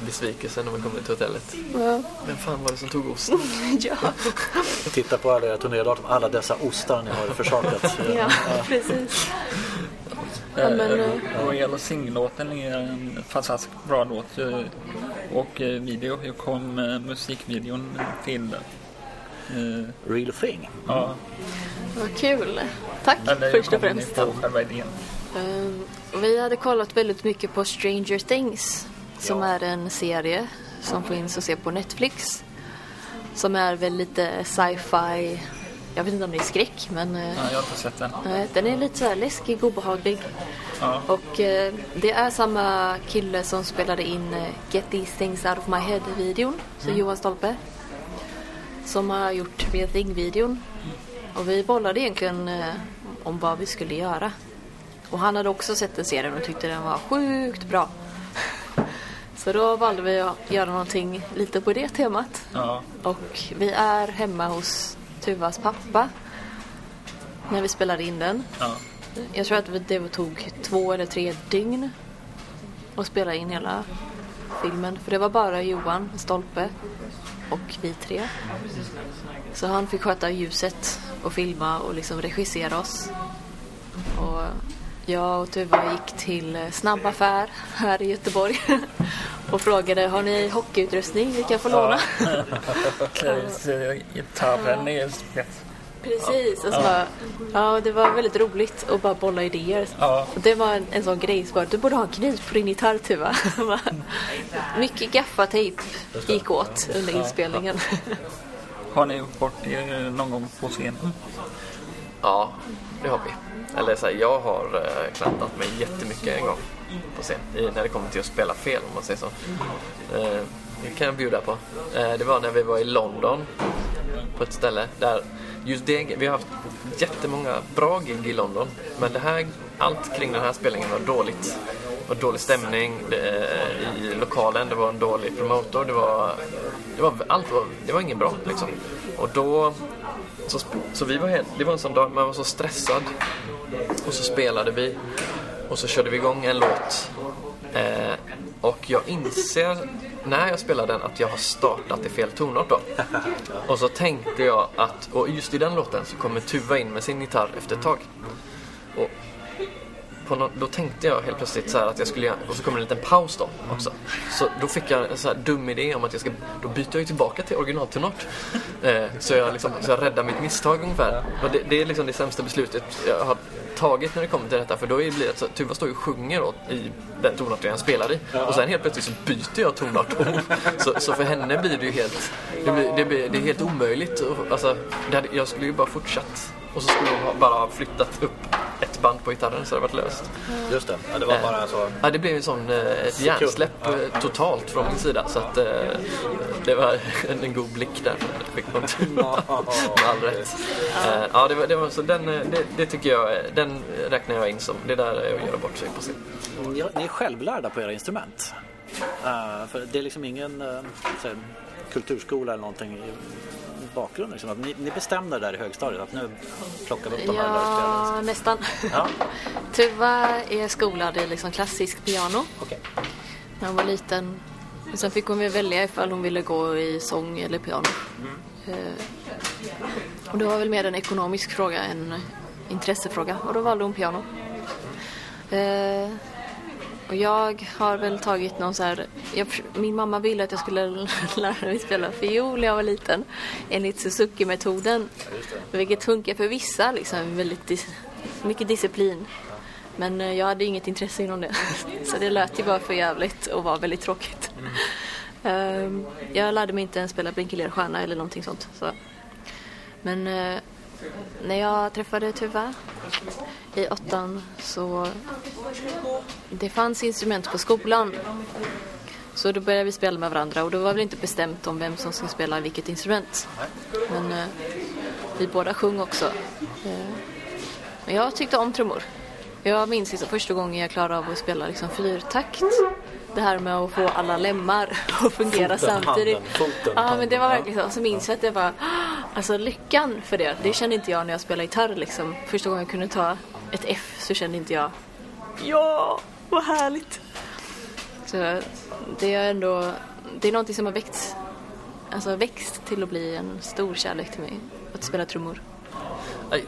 Besvikelsen när man kommer till hotellet. Ja. Vem fan var det som tog ost? ja. Titta på alla era turnédatum, alla dessa ostar ni har försakat. ja, precis. Ja, men, eh, Royal och Sing-låten är en fantastiskt bra låt. eh, Och eh, video. Jag kom eh, musikvideon till. Eh, Real thing. Ja, Vad kul. Tack eller först och främst. på själva idén. Ehm, vi hade kollat väldigt mycket på Stranger Things som är en serie som finns att se på Netflix. Som är väl lite sci-fi. Jag vet inte om det är skräck men eh, Ja, jag har inte sett den. nej, den är lite så här läskig och obehaglig. Ja. Och eh, det är samma kille som spelade in eh, Get These Things Out of My Head-videon, så Johan Stolpe. Som har gjort Real Thing-videon. Och vi bollade egentligen eh, om vad vi skulle göra. Och han hade också sett den serien och tyckte den var sjukt bra. Så då valde vi att göra någonting lite på det temat. Ja. Och vi är hemma hos Tuvas pappa när vi spelade in den. Ja. Jag tror att det tog två eller tre dygn att spela in hela filmen. För det var bara Johan Stolpe och vi tre. Så han fick sköta ljuset och filma och liksom regissera oss. Och jag och Tuva gick till Snabb affär här i Göteborg och frågade har ni hockeyutrustning vi kan få låna? Eh, gitarren är. Precis, och så bara, ja det var väldigt roligt att bara bolla idéer. Ja. Det var en, en sån grej, så bara, du borde ha en kniv på din gitarr Tuva. Mycket gaffatejp gick åt under inspelningen. Har ni gjort bort er någon gång på scenen? Ja, det har vi. Eller så här, jag har eh, klantat mig jättemycket en gång på scen. I, när det kommer till att spela fel om man säger så. Eh, det kan jag bjuda på. Eh, det var när vi var i London på ett ställe där just det, vi har haft jättemånga bra gig i London. Men det här, allt kring den här spelningen var dåligt. Det var dålig stämning det, eh, i lokalen, det var en dålig promotor, det var, det var, allt var, det var ingen bra liksom. Och då så, så vi var helt, det var en sån dag, man var så stressad. Och så spelade vi. Och så körde vi igång en låt. Eh, och jag inser när jag spelar den att jag har startat i fel tonart då. Och så tänkte jag att, och just i den låten så kommer Tuva in med sin gitarr efter ett tag. Nå- då tänkte jag helt plötsligt så här att jag skulle göra, och så kommer en liten paus då också. Så då fick jag en så här dum idé om att jag ska, då byter jag tillbaka till originaltonart. Eh, så jag liksom, så jag räddar mitt misstag ungefär. Det, det är liksom det sämsta beslutet jag har tagit när det kommer till detta. För då blir det så att Tuva står ju och sjunger då, i den tonarten jag spelar i. Och sen helt plötsligt så byter jag tonart. så, så för henne blir det ju helt, det, blir, det, blir, det är helt omöjligt. Alltså, det hade, jag skulle ju bara fortsatt. Och så skulle hon ha- bara ha flyttat upp ett band på gitarren så det varit löst. Just det, ja, det var bara så. Ja, det blev en sån, eh, ett hjärnsläpp eh, totalt från min sida. Så att, eh, det var en, en god blick där. Det fick man med all rätt. Eh, Ja, det var, det var så den, eh, det, det tycker jag, eh, den räknar jag in som, det där är att göra bort sig på scen. Ni, ni är självlärda på era instrument. Eh, för det är liksom ingen uh, kulturskola eller någonting i bakgrunden. Liksom. Att ni, ni bestämde där i högstadiet att nu plockar vi upp de här där. Ja, nästan. Ja, Tuva är skolad i liksom klassisk piano okej. när hon var liten. Och sen fick hon väl välja ifall hon ville gå i sång eller piano. Eh, och det var väl mer en ekonomisk fråga än intressefråga och då valde hon piano. Eh, och jag har väl tagit någon så här, jag, min mamma ville att jag skulle lära mig spela fiol när jag var liten enligt Suzuki-metoden. Vilket funkar för vissa, liksom väldigt dis, mycket disciplin. Men eh, jag hade inget intresse inom det. Så det lät ju bara för jävligt och var väldigt tråkigt. Ehm, Jag lärde mig inte ens spela Blinkelera stjärna eller någonting sånt. Så. Men eh, när jag träffade Tuva i åttan så det fanns instrument på skolan. Så då började vi spela med varandra och då var väl inte bestämt om vem som skulle spela vilket instrument. Men eh, vi båda sjöng också. Eh, men jag tyckte om trummor. Jag minns liksom första gången jag klarade av att spela liksom fyrtakt. Det här med att få alla lemmar att fungera Foten, samtidigt. handen, foten, ja, handen. men det var verkligen så. Så minns jag att det var alltså lyckan för det. Det kände inte jag när jag spelade gitarr liksom. Första gången jag kunde ta ett F så kände inte jag Ja, vad härligt. Så det är ändå, det är någonting som har växt, alltså växt till att bli en stor kärlek till mig. Att spela trummor.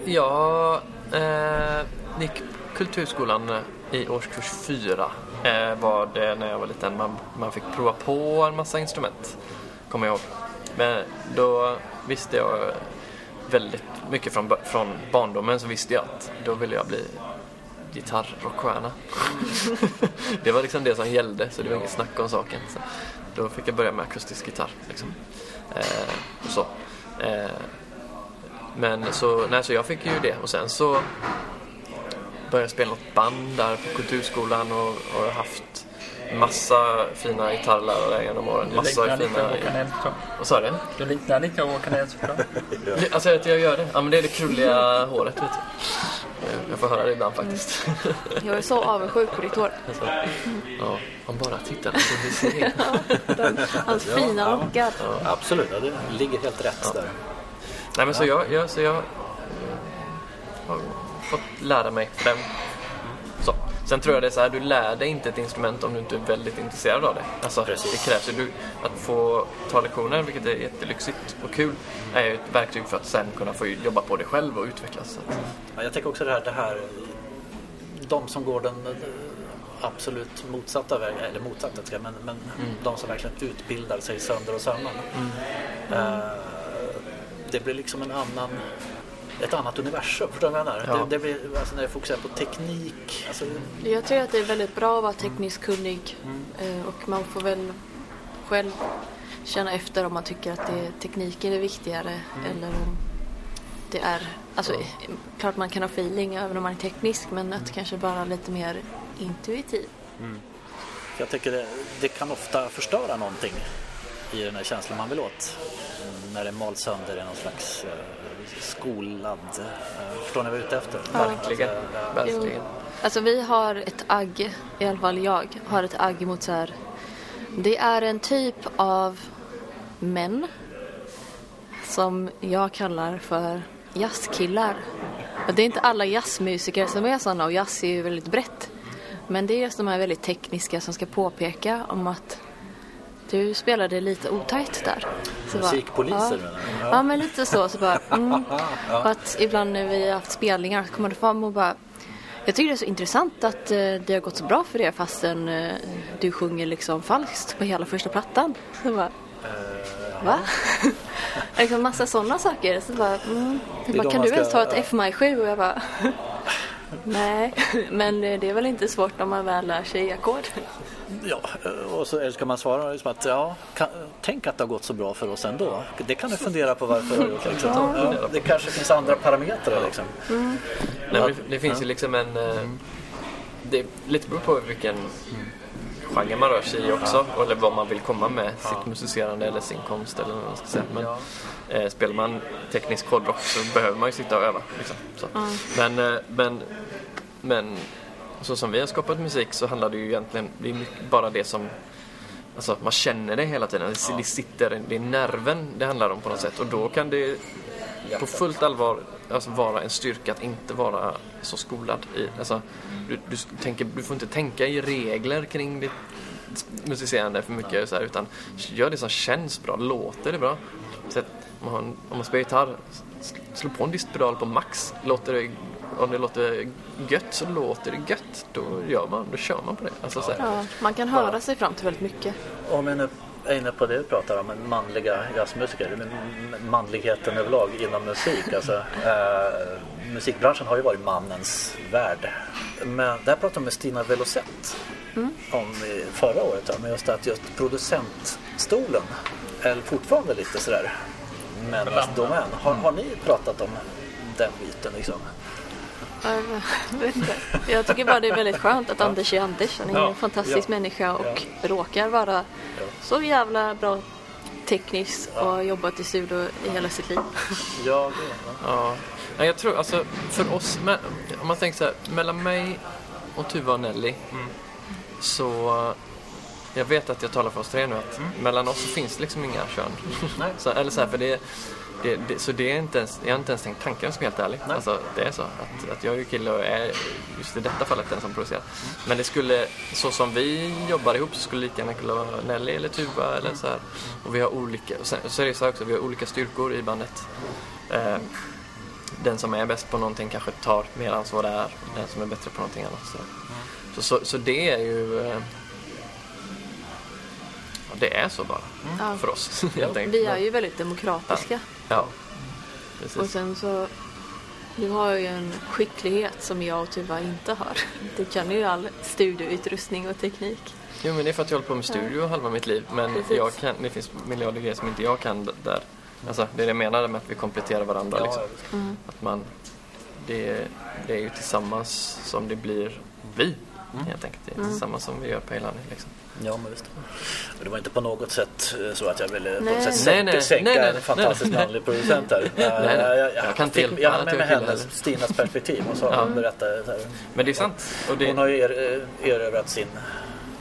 Jag eh, gick kulturskolan i årskurs fyra. Eh, var det när jag var liten. Man, man fick prova på en massa instrument, kommer jag ihåg. Men då visste jag väldigt mycket från, från barndomen så visste jag att då ville jag bli gitarrrockstjärna. det var liksom det som gällde så det var inget snack om saken. Så då fick jag börja med akustisk gitarr. Liksom. Eh, och så. Eh, men så, nej, så jag fick ju det och sen så började jag spela något band där på kulturskolan och, och har haft massa fina gitarrlärare genom åren. Du Massa lite fina... Vad sa du? Du liknar lite Håkan Hellström. Det- Alltså att jag gör det? Ja men det är det krulliga håret vet du. Jag får höra det ibland faktiskt. Jag är så avundsjuk på ditt hår. Alltså, ja, man bara tittar på det ser. Hans fina lockar. Absolut, ja, det ligger helt rätt där. Nej men så jag, jag, så jag har fått lära mig den. Så. Sen tror jag det är så här, du lär dig inte ett instrument om du inte är väldigt intresserad av det. Alltså, Precis. det krävs ju, du, att få ta lektioner, vilket är jättelyxigt och kul, är ju ett verktyg för att sen kunna få jobba på det själv och utvecklas. Ja, jag tänker också det här, det här de som går den eh, absolut motsatta vägen, eller motsatta men, men de som verkligen utbildar sig sönder och samman. Eh, det blir liksom en annan ett annat universum, förstår du vad jag menar? Ja. Det, det blir, alltså när jag fokuserar på teknik, alltså, Jag tror att det är väldigt bra att vara tekniskt kunnig eh, och man får väl själv känna efter om man tycker att det, tekniken är viktigare eller om det är, alltså klart man kan ha feeling även om man är teknisk men att kanske bara lite mer intuitiv. jag tycker det, det kan ofta förstöra någonting i den här känslan man vill åt. Mm, När det mals sönder i någon slags eh, skolad, eh, förstår ni vad jag är ute efter? verkligen, Alltså, eh, verkligen. Alltså vi har ett agg, i alla fall jag, har ett agg mot så här. Det är en typ av män som jag kallar för jazzkillar. Och det är inte alla jazzmusiker som är sådana och jazz är ju väldigt brett. Men det är just de här väldigt tekniska som ska påpeka om att du spelade lite otajt där. Så bara, Musikpoliser ja. Ja men lite så. så bara, mm. Och att ibland när vi har haft spelningar så kommer det fram och bara Jag tycker det är så intressant att eh, det har gått så bra för er fastän eh, du sjunger liksom falskt på hela första plattan. Så bara, Va? liksom massa sådana saker. Så bara, mm. bara, kan man du ens ska- ta ett F-maj 7? Och jag bara, Nej, men det är väl inte svårt om man väl lär sig ackord. Ja, och så eller ska man svara liksom att ja, kan, tänk att det har gått så bra för oss ändå. Det kan du fundera på varför det har gjort. Liksom. Ja, det kanske finns andra parametrar liksom. Nej, men det, det finns ju liksom en... eh, Det är lite beror på vilken genre man rör sig i också. Eller vad man vill komma med sitt musicerande eller sin konst eller vad man ska säga. Men, eh, spelar man teknisk hårdrock så behöver man ju sitta och öva. Liksom. Så. Men, eh, men, men så som vi har skapat musik så handlar det ju egentligen det är bara det som Alltså man känner det hela tiden. Det, det sitter, det är nerven det handlar om på något sätt. Och då kan det på fullt allvar alltså vara en styrka att inte vara så skolad. I, alltså, du, du, tänker, du får inte tänka i regler kring ditt musicerande för mycket så här, utan gör det som känns bra. Låter det bra? Så att om, man, om man spelar gitarr, slå på en distpedal på max. Låter det, om det låter gött så låter det gött. Då gör man, då kör man på det. Alltså, så här. Ja, man kan höra sig fram till väldigt mycket. Om jag nu är inne på det du pratar om, manliga jazzmusiker, manligheten överlag inom musik. Alltså, eh, musikbranschen har ju varit mannens värld. Men det här pratade jag med Stina Velocett om i förra året. ja, Men just att just producentstolen är fortfarande lite sådär männens domän. Har, har ni pratat om den biten liksom? Jag tycker bara det är väldigt skönt att Anders är Anders. Han är Ja, en fantastisk ja, människa och råkar vara så jävla bra tekniskt och har jobbat i studio i hela sitt liv. Ja, det, Ja. Nej, jag tror alltså för oss, om man tänker så här, mellan mig och Tuva och Nelly så jag vet att jag talar för oss tre nu att mellan oss så finns det liksom inga kön. Nej. så, eller så här, för det, det, det, så det är inte ens, jag har inte ens tänkt tanken som helt ärlig. Alltså, det är så att, att jag är ju kille och är just i detta fallet den som producerar. Men det skulle, så som vi jobbar ihop så skulle lika gärna kunna vara Nelly eller Tuva eller så här. Och vi har olika, och sen, så är det så här också, vi har olika styrkor i bandet. Eh, den som är bäst på någonting kanske tar mer ansvar där. Den som är bättre på någonting annat. Så, så, så, så det är ju... Eh, det är så bara. Ja. För oss helt enkelt. Vi är ju väldigt demokratiska. Ja, Och precis. sen så du har ju en skicklighet som jag och Tuva inte har. Du kan ju all studioutrustning och teknik. Jo men det är för att jag håller på med studio halva mitt liv. Men Precis. jag kan, det finns miljarder grejer som inte jag kan där. Alltså det är det jag menar med att vi kompletterar varandra. liksom. Att man, det, det är ju tillsammans som det blir vi. Helt enkelt. Det är tillsammans som vi gör på hela liksom. Ja, men visst. Och Det var inte på något sätt eh, så att jag ville på Nej. något sätt Nej, sänka, nej, sänka nej, nej, en fantastisk nej, nej. manlig producent här. nej. Jag, jag, Jag kan fick- jag hade med mig hennes, det. Stinas perspektiv. Hon sa, Ja. hon berättade så här. Men det är sant. Och det, Hon har ju er, eh, erövrat sin...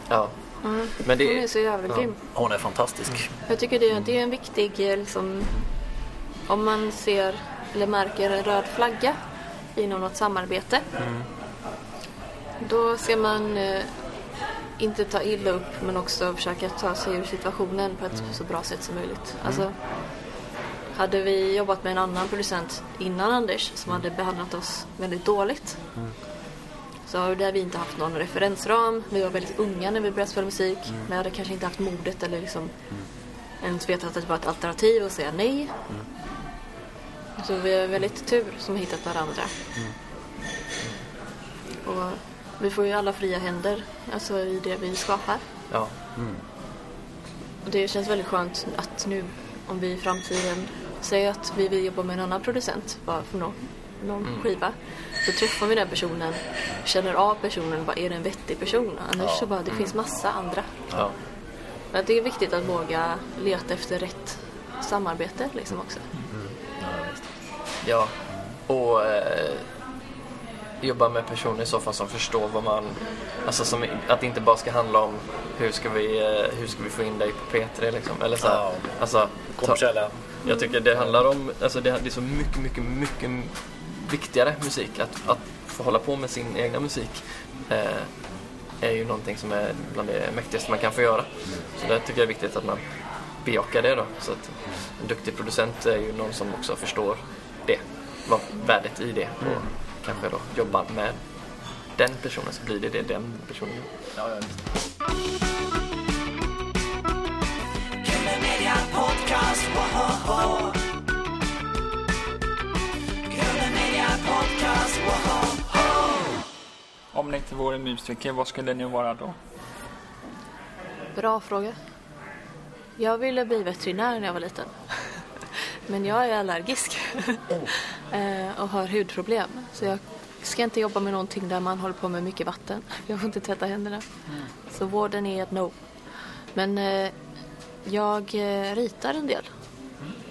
ja. Men Hon är det, så jävla grym. Hon är fantastisk. Jag tycker det, det är en viktig, eh, liksom, om man ser eller märker en röd flagga inom något samarbete. Då ska man eh, inte ta illa upp men också försöka ta sig ur situationen på ett så bra sätt som möjligt. Alltså, hade vi jobbat med en annan producent innan Anders som hade behandlat oss väldigt dåligt så hade vi inte haft någon referensram. Vi var väldigt unga när vi började spela musik. Men jag hade kanske inte haft modet eller liksom ens vetat att det var ett alternativ och säga nej. Så vi är väldigt tur som har hittat varandra. Och vi får ju alla fria händer alltså i det vi skapar. ja. Och det känns väldigt skönt att nu om vi i framtiden säger att vi vill jobba med en annan producent bara för någon, någon skiva. Då träffar vi den personen, känner av personen, bara är det en vettig person? Annars så bara, det finns massa andra. ja. Men det är viktigt att våga leta efter rätt samarbete liksom också. Ja, och eh, jobba med personer i så fall som förstår vad man... Alltså som, att det inte bara ska handla om hur ska vi, eh, hur ska vi få in dig på P3 liksom. Eller så här, Ja. alltså, ta, jag tycker det handlar om, alltså det, det är så mycket, mycket, mycket viktigare musik. Att, att få hålla på med sin egna musik eh, är ju någonting som är bland det mäktigaste man kan få göra. Så det tycker jag är viktigt att man bejakar det då. Så att en duktig producent är ju någon som också förstår det, vad värdet i det och kanske då jobbar med den personen så blir det det den personen. Ja, ja, Podcast, woho! inte vore musiker, vad skulle ni vara då? Bra fråga. Jag ville bli veterinär när jag var liten. Men jag är allergisk Eh, och har hudproblem. Så jag ska inte jobba med någonting där man håller på med mycket vatten. Jag får inte tvätta händerna. Så vården är ett no. Men eh, jag eh, ritar en del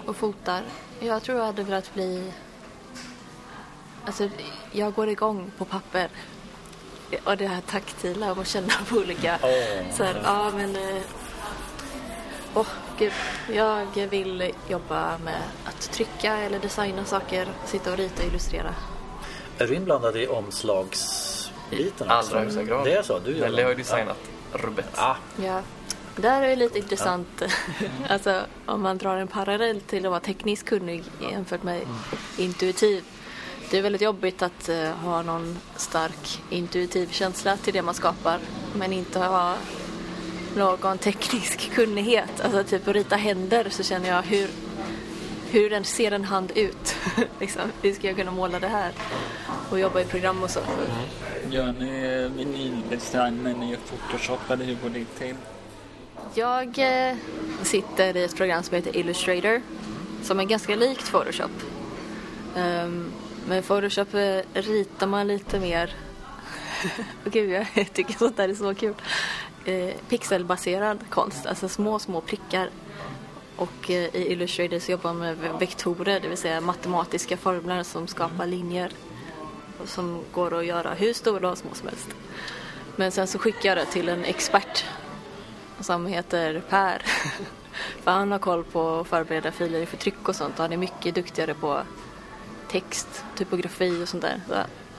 och fotar. Jag tror jag hade velat bli... Alltså, jag går igång på papper. Och det här taktila och känna på olika... Så här, ja men... eh, Gud. Jag vill jobba med att trycka eller designa saker, sitta och rita och illustrera. Är du inblandad i omslagsbiten I allra högsta grad. Det är så? Du Nelly har ju designat rubbet. Ja. Ja. Där är det lite intressant, alltså om man drar en parallell till att vara tekniskt kunnig jämfört med intuitiv. Det är väldigt jobbigt att eh, ha någon stark intuitiv känsla till det man skapar men inte ha någon teknisk kunnighet. Alltså typ att rita händer så känner jag hur, hur den ser en hand ut. liksom, hur ska jag kunna måla det här? Och jobba i program och så. Gör ni vinyldesign när ni gör Photoshop eller hur går det till? Jag eh, sitter i ett program som heter Illustrator som är ganska likt Photoshop. Um, men Photoshop eh, ritar man lite mer Gud, jag tycker sånt där är så kul. Eh, pixelbaserad konst, alltså små, små prickar. Och eh, i Illustrator så jobbar man med vektorer, det vill säga matematiska formler som skapar linjer. Som går att göra hur stora och små som helst. Men sen så skickar jag det till en expert som heter Per. För han har koll på att förbereda filer för tryck och sånt och han är mycket duktigare på text, typografi och sånt där. Så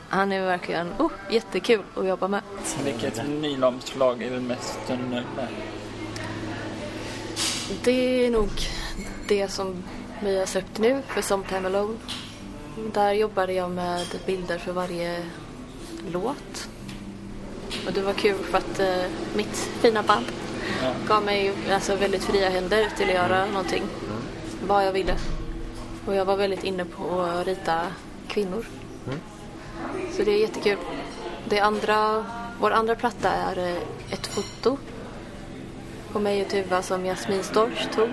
han är verkligen oh, jättekul att jobba med. Vilket vinylomslag är du mest nöjd med? Det är nog det som vi har släppt nu för Sometime Alone. Där jobbade jag med bilder för varje låt. Och det var kul för att eh, mitt fina band Ja. gav mig alltså, väldigt fria händer till att göra någonting. Vad jag ville. Och jag var väldigt inne på att rita kvinnor. Så det är jättekul. Det andra, vår andra platta är eh, ett foto på mig och Tuva som Jasmin Storch tog.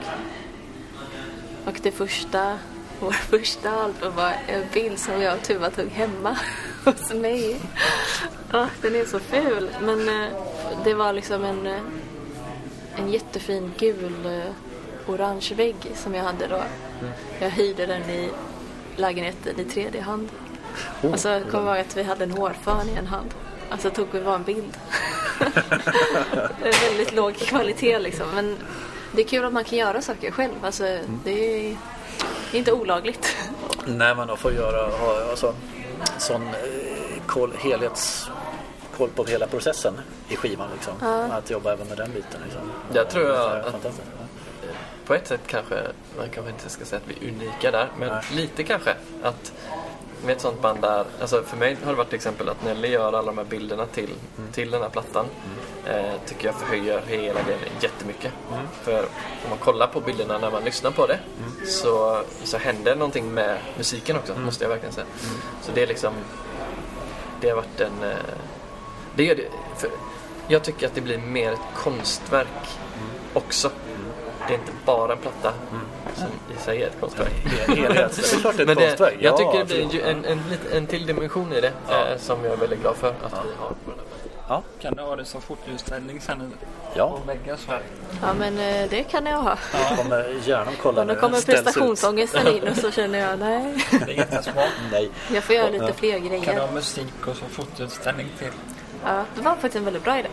Och det första, vår första album var en bild som jag och Tuva tog hemma hos mig. Ja, den är så ful. Men eh, det var liksom en, eh, en jättefin gul orange vägg som jag hade då. Jag hyrde den i lägenheten i tredje hand. Och så kom jag ihåg att vi hade en hårfön i en hand. Alltså tog vi bara en bild. det är väldigt låg kvalitet liksom. Men det är kul att man kan göra saker själv. Alltså, det är inte olagligt. Nej, men att få göra ha, alltså, sån eh, koll, helhets koll på hela processen i skivan. Liksom. Att jobba även med den biten. Liksom. Jag tror Det är att-. På ett sätt kanske, man kanske inte ska säga att vi är unika där, men Nej. lite kanske. Att med ett sånt band där, alltså för mig har det varit till exempel att Nelly gör alla de här bilderna till, till den här plattan. Eh, tycker jag förhöjer hela grejen jättemycket. För om man kollar på bilderna när man lyssnar på det så, så händer någonting med musiken också, måste jag verkligen säga. Så det är liksom, det har varit en, eh, det gör det, jag tycker att det blir mer ett konstverk också. Det är inte bara en platta som i sig är ett konstverk. Det är det är ett konstverk. jag Ja, tycker det blir en, en, en till dimension i det eh, som jag är väldigt glad för att vi har. Ja, Kan du ha det som fotoutställning sen ja. väggen så här? Ja men eh, det kan jag ha. Jag kommer gärna kolla Och då kommer prestationsångesten in och så känner jag nej. Det är jättesmart. Nej. Jag får göra lite Ja. fler Kan du grejer. ha musik och så fotoutställning till? Ja, det var faktiskt en väldigt bra idé.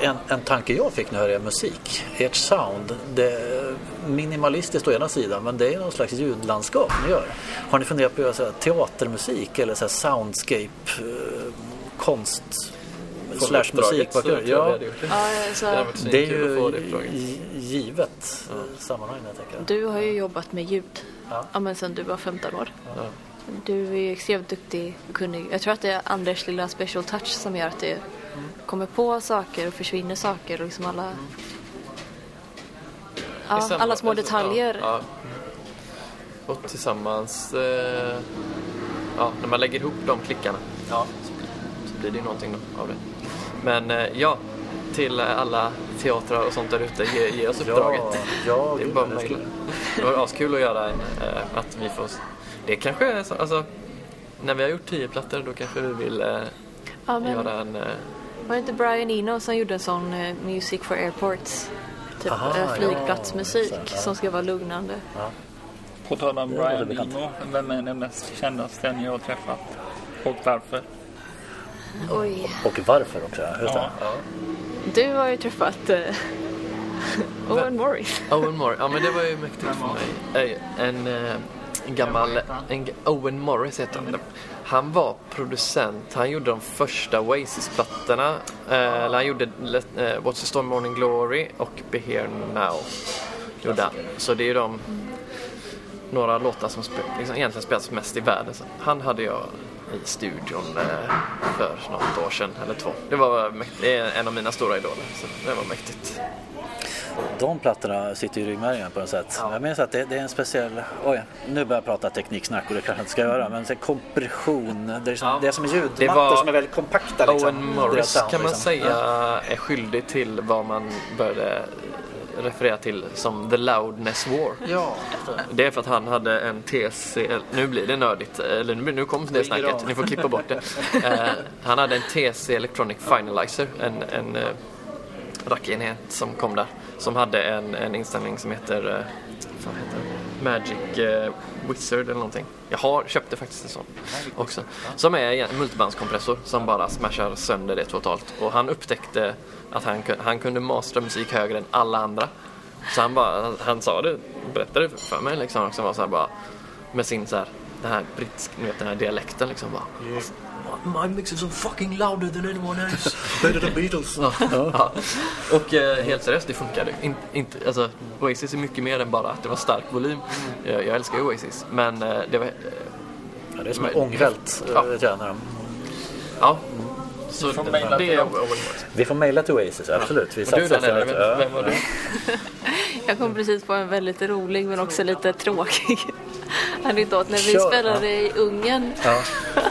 En, en tanke jag fick när jag hörde musik. Ert sound. Det är minimalistiskt å ena sidan men det är någon slags ljudlandskap ni gör. Har ni funderat på att göra så här teatermusik eller så här soundscape eh, konst slash musik? Ja. Ja, Det är ju givet eh, sammanhang jag tänker. du har ju jobbat med ljud. Ja. Ja, men sen du var 15 år. Ja. Du är extremt duktig och kunnig. Jag tror att det är Anders lilla special touch som gör att det kommer på saker och försvinner saker och liksom alla... I Ja, alla små detaljer. Ja, ja. Och tillsammans, eh, ja, när man lägger ihop de klickarna Ja. så blir blir det ju någonting då av det. Men eh, ja, till alla teatrar och sånt där ute, ge, ge oss uppdraget. ja, det är gud, bara det att skulle-. Det var askul att göra en, eh, att vi får... Det kanske är så, alltså, när vi har gjort tio plattor då kanske vi vill eh, Ja, men göra en... Eh, var det inte Brian Eno som gjorde en sån eh, Music for Airports? Typ Aha, eh, flygplatsmusik ja, ja. som ska vara lugnande. På tal om Brian. Eno, vem är den mest kändaste ni har träffat? Och varför? Oj. Och varför också. Just. Ja. Du har ju träffat eh, Owen Morris. Owen Morris, ja men det var ju mäktigt för mig. En, en gammal, en, Owen Morris heter han. Han var producent, han gjorde de första Oasis-plattorna. Eh, han gjorde Let, eh, What's the Storm Morning Glory och Be Here Now. Gjorde. Så det är ju de några låtar som spe, liksom egentligen spelas mest i världen. Så han hade jag i studion eh, för något år sedan, eller två. Det var. Det är en av mina stora idoler, så det var mäktigt. De plattorna sitter i ryggmärgen på något sätt. Ja. Jag minns att det, det är en speciell... Oj, nu börjar jag prata tekniksnack och det kanske jag inte ska göra. Men här kompression, det är som, Ja. det är som ljudmattor som är väldigt kompakta. Liksom. Owen Morris sound, kan man liksom. säga Ja. är skyldig till vad man började referera till som the loudness war. Ja, Det är för att han hade en TC, nu blir det nördigt, eller nu, nu kommer det snacket, ni får klippa bort det. Eh, han hade en TC Electronic Finalizer, en, en eh, rackenhet som kom där, som hade en, en inställning som heter, eh, vad heter? Magic eh, Wizard eller någonting. Jag har, köpte faktiskt en sån också. Som är en multibandskompressor som bara smashar sönder det totalt. Och han upptäckte att han, han kunde mastra musik högre än alla andra. Så han bara, han, han sa det, berättade det för mig liksom också, var så här bara med sin så här, den här brittiska, ni vet den här dialekten liksom bara. My mix is so fucking louder than anyone else. Better than Beatles. Ja. ja. Och eh, helt seriöst, det funkade. In, inte, alltså, Oasis är mycket mer än bara att det var stark volym. Jag, jag älskar Oasis, men eh, det var... eh, Ja, det är som en ångvält. Ja. Ja. De. ja. Så får mejla till dem. Vi får mejla till Oasis, absolut. Vi Och du för vem, var du? Jag kom precis på en väldigt rolig men också lite tråkig anekdot när vi Kör, spelade i Ungern. Ja.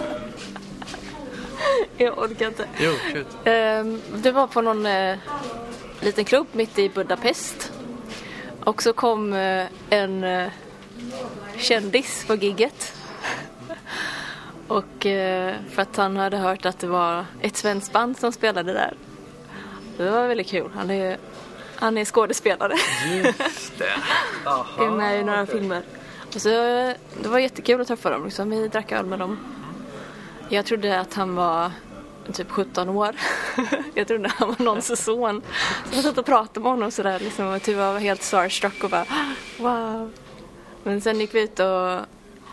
Jag orkar inte. Jo, shoot. Ehm, Det var på någon eh, liten klubb mitt i Budapest. Och så kom eh, en eh, kändis på gigget. Och för att han hade hört att det var ett svenskt band som spelade där. Det var väldigt kul. Han är, han är skådespelare. Just det. är med i några filmer. Och så, det var jättekul att träffa dem. Liksom. Vi drack öl med dem. Jag trodde att han var typ 17 år. jag trodde han var någons son. Så jag satt och pratade med honom sådär. Liksom, och typ var helt starstruck och bara wow. Men sen gick vi ut och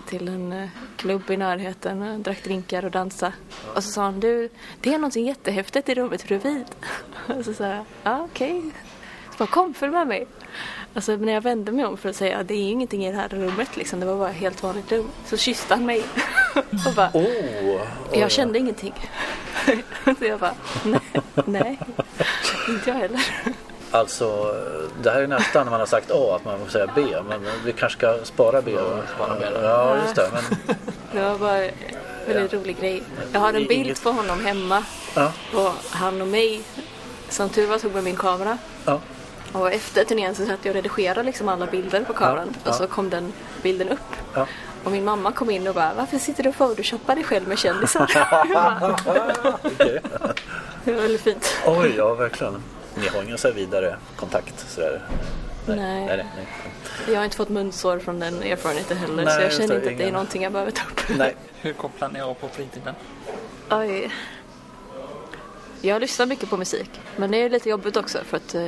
till en eh, klubb i närheten och drack drinkar och dansade. Och så sa han, du, det är någonting jättehäftigt i rummet bredvid. och så sa jag, ja okej. Så bara, kom följ med mig. Alltså när jag vände mig om för att säga att det är ingenting i det här rummet liksom, det var bara ett helt vanligt rum. Så kysste han mig. och bara, Oh, oj. jag kände ingenting. så jag bara, nej, nej, inte jag heller. Alltså, det här är nästan när man har sagt A att man får säga B. Men vi kanske ska spara B. spara B. Ja, just det. Men, Det var bara en väldigt rolig grej. Jag har en bild på honom hemma. ja, Och han och mig, som tur var, tog med min kamera. ja. Och efter turnén så satt jag och redigerade liksom alla bilder på kameran. Ja, Och så ja. kom den bilden upp. ja. Och min mamma kom in och bara, varför sitter du och photoshoppar dig själv med kändisar? Det var väldigt fint. Oj, ja verkligen. Ni har ingen så här vidare kontakt? Sådär. Nej. nej, nej, nej. Jag har inte fått munsår från den erfarenheten heller. Nej, så jag känner det, inte att det är ingen- någonting jag behöver ta upp. nej. Hur kopplar ni av på fritiden? Oj. Jag lyssnar mycket på musik. Men det är lite jobbigt också för att eh,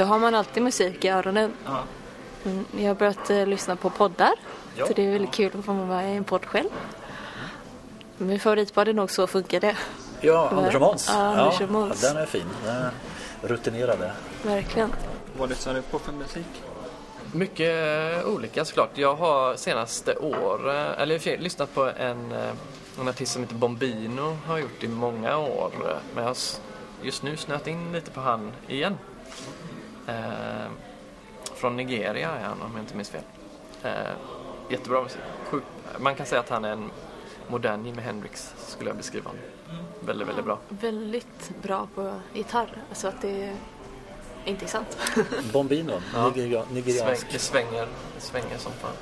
då har man alltid musik i öronen. Ja. Mm, Jag har börjat eh, lyssna på poddar. Ja. Så det är väldigt kul att få vara med i en podd själv. Min favoritpodd är nog Så funkar det. Ja, Anders och Måns. Ja, Anders och Måns. Ja, den är fin. Den är rutinerade. Verkligen. Vad lyssnar du på för musik? Mycket eh, olika såklart. Jag har senaste år, eh, eller lyssnat på en, eh, en artist som heter Bombino, har gjort i många år. Men jag har just nu snöat in lite på han igen. Eh, från Nigeria är han om jag inte minns fel. Eh, jättebra musik. Sjukt. Man kan säga att han är en modern Jimi Hendrix skulle jag beskriva honom. Väldigt, väldigt bra. Väldigt bra på gitarr. Alltså att det är intressant. Bombino, Ja. nigeria, Sväng, nigeriansk. det svänger, det svänger som fan.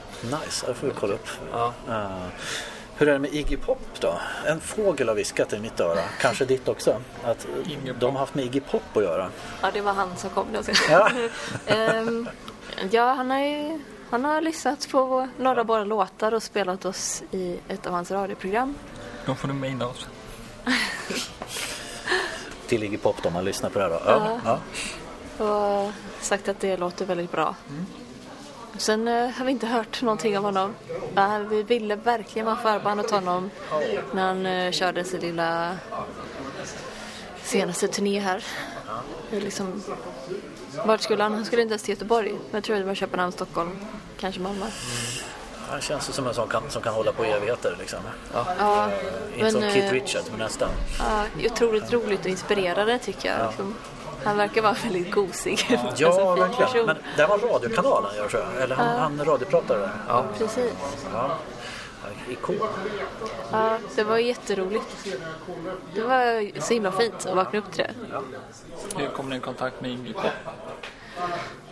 Nice, det får vi kolla upp. Ja. Eh, hur är det med Iggy Pop då? En fågel har viskat i mitt öra, kanske ditt också, att de har haft med Iggy Pop att göra. Ja, det var han som kom då. Ja. Ehm, ja, han har ju han har lyssnat på några av våra låtar och spelat oss i ett av hans radioprogram. Då får du mejla oss. Till Iggy Pop då, om man lyssnar på det här då. Ja. Ja. och sagt att det låter väldigt bra. Sen eh, har vi inte hört någonting av honom. Ja, vi ville verkligen vara förband åt honom när han eh, körde sin lilla senaste turné här. Liksom, vart skulle han? Han skulle inte ens till Göteborg. Men jag tror det var Köpenhamn, Stockholm, kanske Malmö. Han känns ju som en sån kan, som kan hålla på i evigheter liksom. Ja, Inte som Men, Keith eh, Richards, men nästan. ja, otroligt roligt och inspirerande tycker jag. Liksom. Han verkar vara väldigt gosig. Alltså, Ja, fin verkligen. person. Men det var radiokanalen gör tror jag. Eller han, han radiopratare där. Ja. Precis. Ja. Ikon. Ja, det var jätteroligt. Det var så himla fint att vakna upp till det. Hur kom ni i kontakt med Pop?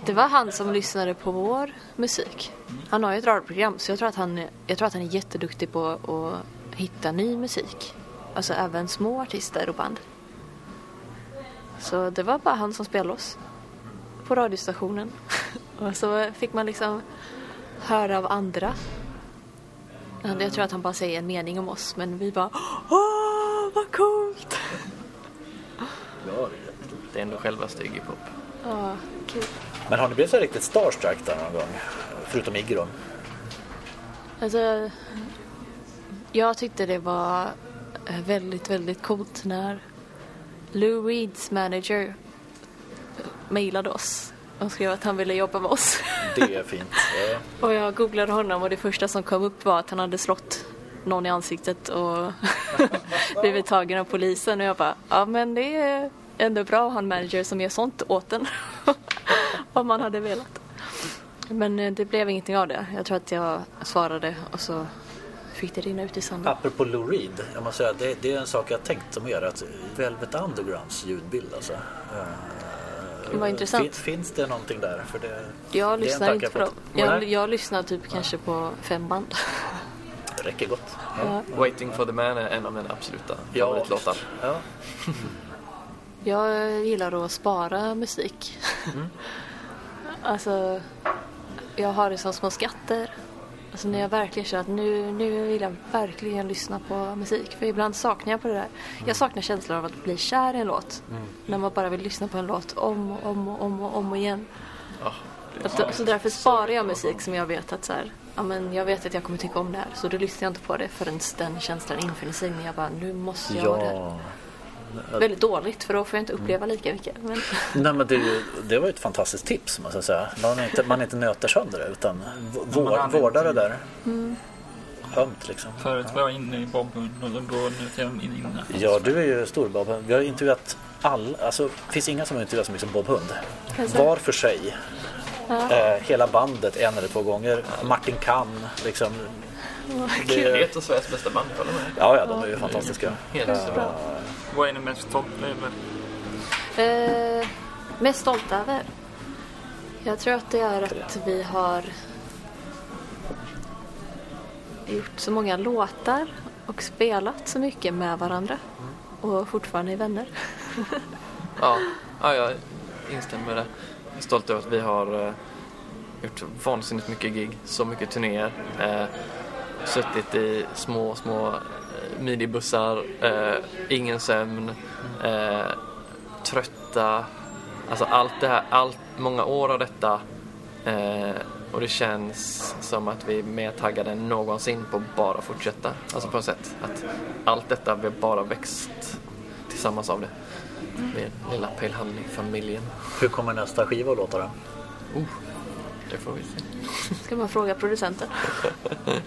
Det var han som lyssnade på vår musik. Han har ju ett radioprogram så jag tror att han, är- jag tror att han är jätteduktig på att hitta ny musik. Alltså även små artister och band. Så det var bara han som spelade oss på radiostationen. Och så fick man liksom höra av andra. Jag tror att han bara säger en mening om oss men vi bara Åh, vad coolt! Det är ändå Iggy Pop. Ja, kul. Men har ni blivit så riktigt starstruck där någon gång? Förutom Iggy då. Alltså, jag tyckte det var väldigt, väldigt coolt när Lou Reeds manager mejlade oss och skrev att han ville jobba med oss. Det är fint. Och jag googlade honom och det första som kom upp var att han hade slått någon i ansiktet och blivit tagen av polisen och jag bara, ja men det är ändå bra att ha en manager som gör sånt åt en. Om man hade velat. Men eh, det blev ingenting av det. Jag tror att jag svarade och så fick det rinna ut i sanden. Apropå Lou Reed, jag måste säga, det, det är en sak jag tänkt om er. Att Velvet Undergrounds ljudbild alltså. Eh, Vad intressant. fin- finns det någonting där? För det, det är Jag en lyssnar inte på jag dem. Jag, jag lyssnar typ kanske på fem band. Det räcker gott. Ja. Waiting for the man är en av mina absoluta Ja. favoritlåtar. Ja. Jag gillar att spara musik. alltså, jag har det som små skatter. Alltså när jag verkligen känner att nu, nu vill jag verkligen lyssna på musik. För ibland saknar jag på det där. Jag saknar känslan av att bli kär i en låt. När man bara vill lyssna på en låt om och om och om och om och igen. Ja, är Att, så därför sparar jag musik som jag vet att så här, ja, men jag vet att jag kommer tycka om det här. Så då lyssnar jag inte på det förrän den känslan infinner sig. När jag bara, nu måste jag ha det här. Ja. Väldigt dåligt för då får jag inte uppleva lika mycket. Men, Nej, men det, det var ju ett fantastiskt tips måste jag säga. Man inte, man inte nöter sönder det utan vår, vårdar det där. Ömt liksom. Förut var jag inne i Bob och då, är jag inne. Ja, du är ju stor Bob. Vi har intervjuat alla, alltså det finns inga som har intervjuat så mycket som Bob Hund. Alltså. Var för sig. Eh, hela bandet en eller två gånger. Martin Kann liksom. Det är Det, ett av Sveriges bästa band, håller med. ja, ja, de är ju fantastiska. Helt bra. Vad är ni mest stolta över? eh, mest stolt över? Jag tror att det är att vi har gjort så många låtar och spelat så mycket med varandra. Och fortfarande är vänner. Ja, ja, jag instämmer med det. Jag är stolt över att vi har eh, gjort vansinnigt mycket gig, så mycket turnéer. Suttit i små, små eh, minibussar, eh, ingen sömn, eh, trötta. Alltså allt det här, allt, många år av detta. Eh, och det känns som att vi är mer taggade än någonsin på att bara fortsätta. Alltså på ett sätt. Att allt detta, vi har bara växt tillsammans av det. Med lilla Pale Honey-familjen. Hur kommer nästa skiva att låta då? Det får vi se. Ska man fråga producenten.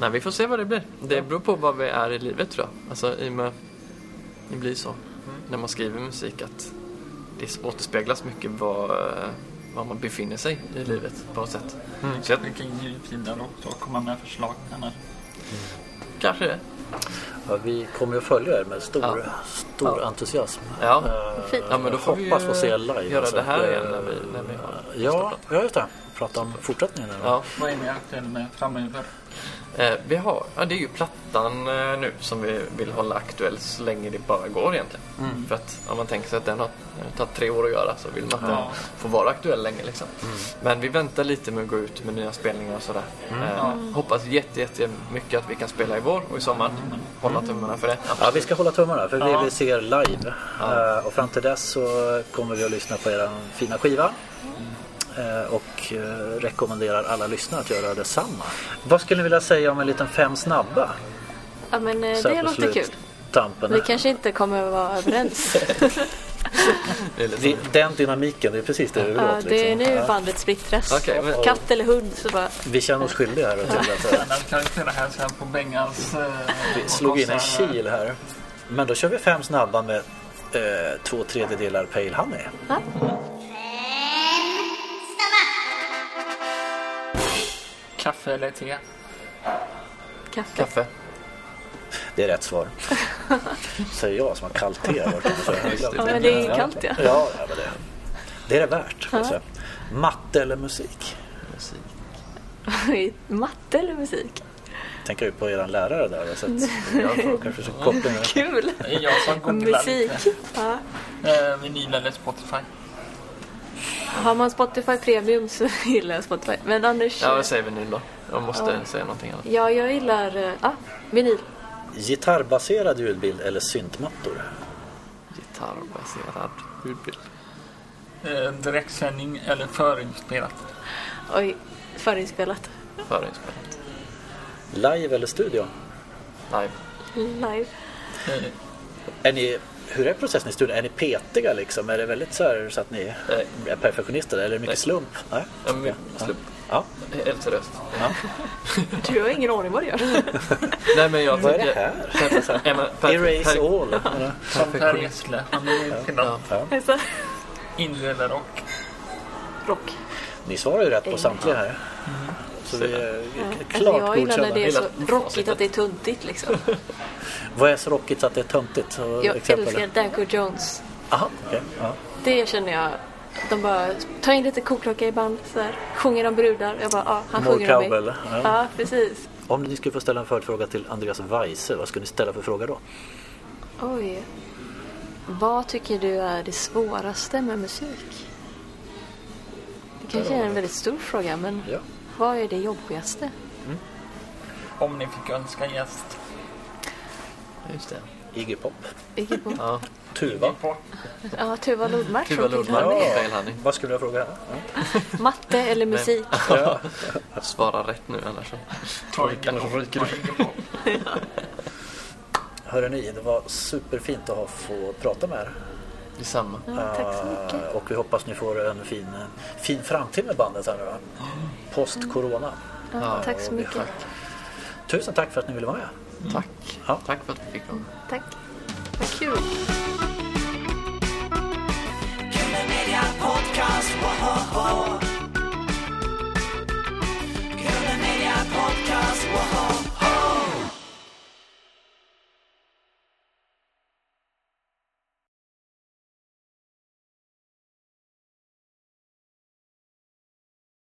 Nej, vi får se vad det blir. Det beror på vad vi är i livet tror jag. Alltså i och med, det blir så. När man skriver musik att det återspeglas mycket vad, var man befinner sig i livet på något sätt. Så jag, Vi kan ju vidare också och komma med förslag annars. Kanske det. Ja, vi kommer att följa er med stor, Ja. stor entusiasm. Ja. Eh, Fint. Ja, men då får vi hoppas ju få se live. göra alltså. det här igen när vi, när vi har Ja, ja, just det. Prata om fortsättningen. eller? Ja, Vad är ni aktuella med framöver? Eh, vi har, ja, det är ju plattan eh, nu som vi vill hålla aktuell så länge det bara går egentligen. Mm. För att om man tänker sig att den har tagit tre år att göra så vill man att den Ja. får vara aktuell länge. Liksom. Mm. Men vi väntar lite med att gå ut med nya spelningar och sådär. Eh, hoppas jätte, jätte mycket att vi kan spela i vår och i sommar. Hålla tummarna för det. Ja, vi ska hålla tummarna för vi Ja. vill se er live. Ja. Eh, och fram till dess så kommer vi att lyssna på er fina skiva. Eh, och eh, rekommenderar alla lyssnare att göra detsamma. Vad skulle ni vilja säga om en liten fem snabba? Ja men eh, Så det låter kul. sluttampen. Vi kanske inte kommer att vara överens. Den dynamiken, det är precis det vi vill Ja, åt. det är liksom. nu Ja. bandet splittras. Okej, men- Katt eller hund så bara... Vi känner oss skyldiga här. Till att, Annars kan vi här sen på Bengals eh, vi slog in en kil här. Men då kör vi fem snabba med eh, två tredjedelar Pale Honey. Ja. Kaffe eller te? Kaffe. Kaffe. Det är rätt svar. Säger jag som har kallt te. jag- Ja men det är ju kallt ja. Ja, ja, men det, det är det värt. jag säga. Matte eller musik? Musik. Matte eller musik? Tänker du på er lärare där? Så att jag får kanske så. Kul! Jag som googlar Musik. Ja. Eh, vinyl eller Spotify? Har man Spotify Premium så gillar jag Spotify. Men annars... Ja, vad säger vi nu då? Jag måste Ja. säga någonting annat. Ja, jag gillar... eh, Ja, vinyl. Gitarrbaserad ljudbild eller syntmattor? Gitarrbaserad ljudbild. Eh, direktsändning eller förinspelat? Oj, förinspelat. Förinspelat. Live eller studio? Live. Live. Eh, Är ni, hur är processen i studion? Är ni petiga liksom? Är det väldigt så, här, så att ni Nej. är perfektionister? Eller är det mycket Nej. slump? Nej? Ja, men slump. Ja. Helt seriöst. ja. Du har ingen aning vad du gör. Nej men jag Vad är det här? Ja, men per- Erase per- all. eller? som Per Gessle. Han är Ja. Ja. Indie eller rock. rock. Ni svarar ju rätt på samtliga här. Så vi är Alltså, klart jag gillar när det är så rockigt att det är tuntigt liksom. Vad är så rockigt att det är töntigt? Så Jag exempel. älskar Danko Jones. Aha, okej. Ja. Det känner jag. De bara tar in lite koklocka i band så här, sjunger om brudar. Jag bara, ja, han More sjunger om mig. Ja. Ja, precis. Om ni skulle få ställa en följdfråga till Andreas Weise, vad skulle ni ställa för fråga då? Oj. Vad tycker du är det svåraste med musik? Det kanske är en väldigt stor fråga, men Ja. Vad är det jobbigaste? Om ni fick önska gäst. Just det. Iggy Pop. Iggy Pop. Ja. Tuva. Ja, Tuva Lodmark Tuva Lodmark. Honey. Pale Honey. Vad skulle jag fråga? Ja. Matte eller musik? Ja. Svara rätt nu annars så. Ta ryker du. Hörrni, det var superfint att ha få prata med er. Detsamma. Ja, tack så mycket. Eh, och vi hoppas ni får en fin, fin framtid med bandet här nu då. Post-corona. Ja, ja, tack så mycket. Tack. Tusen tack för att ni ville vara med. Mm. Tack. Ja. Tack för att vi fick komma. Tack. Vad kul. Podcast, whoa, whoa. Media podcast, whoa.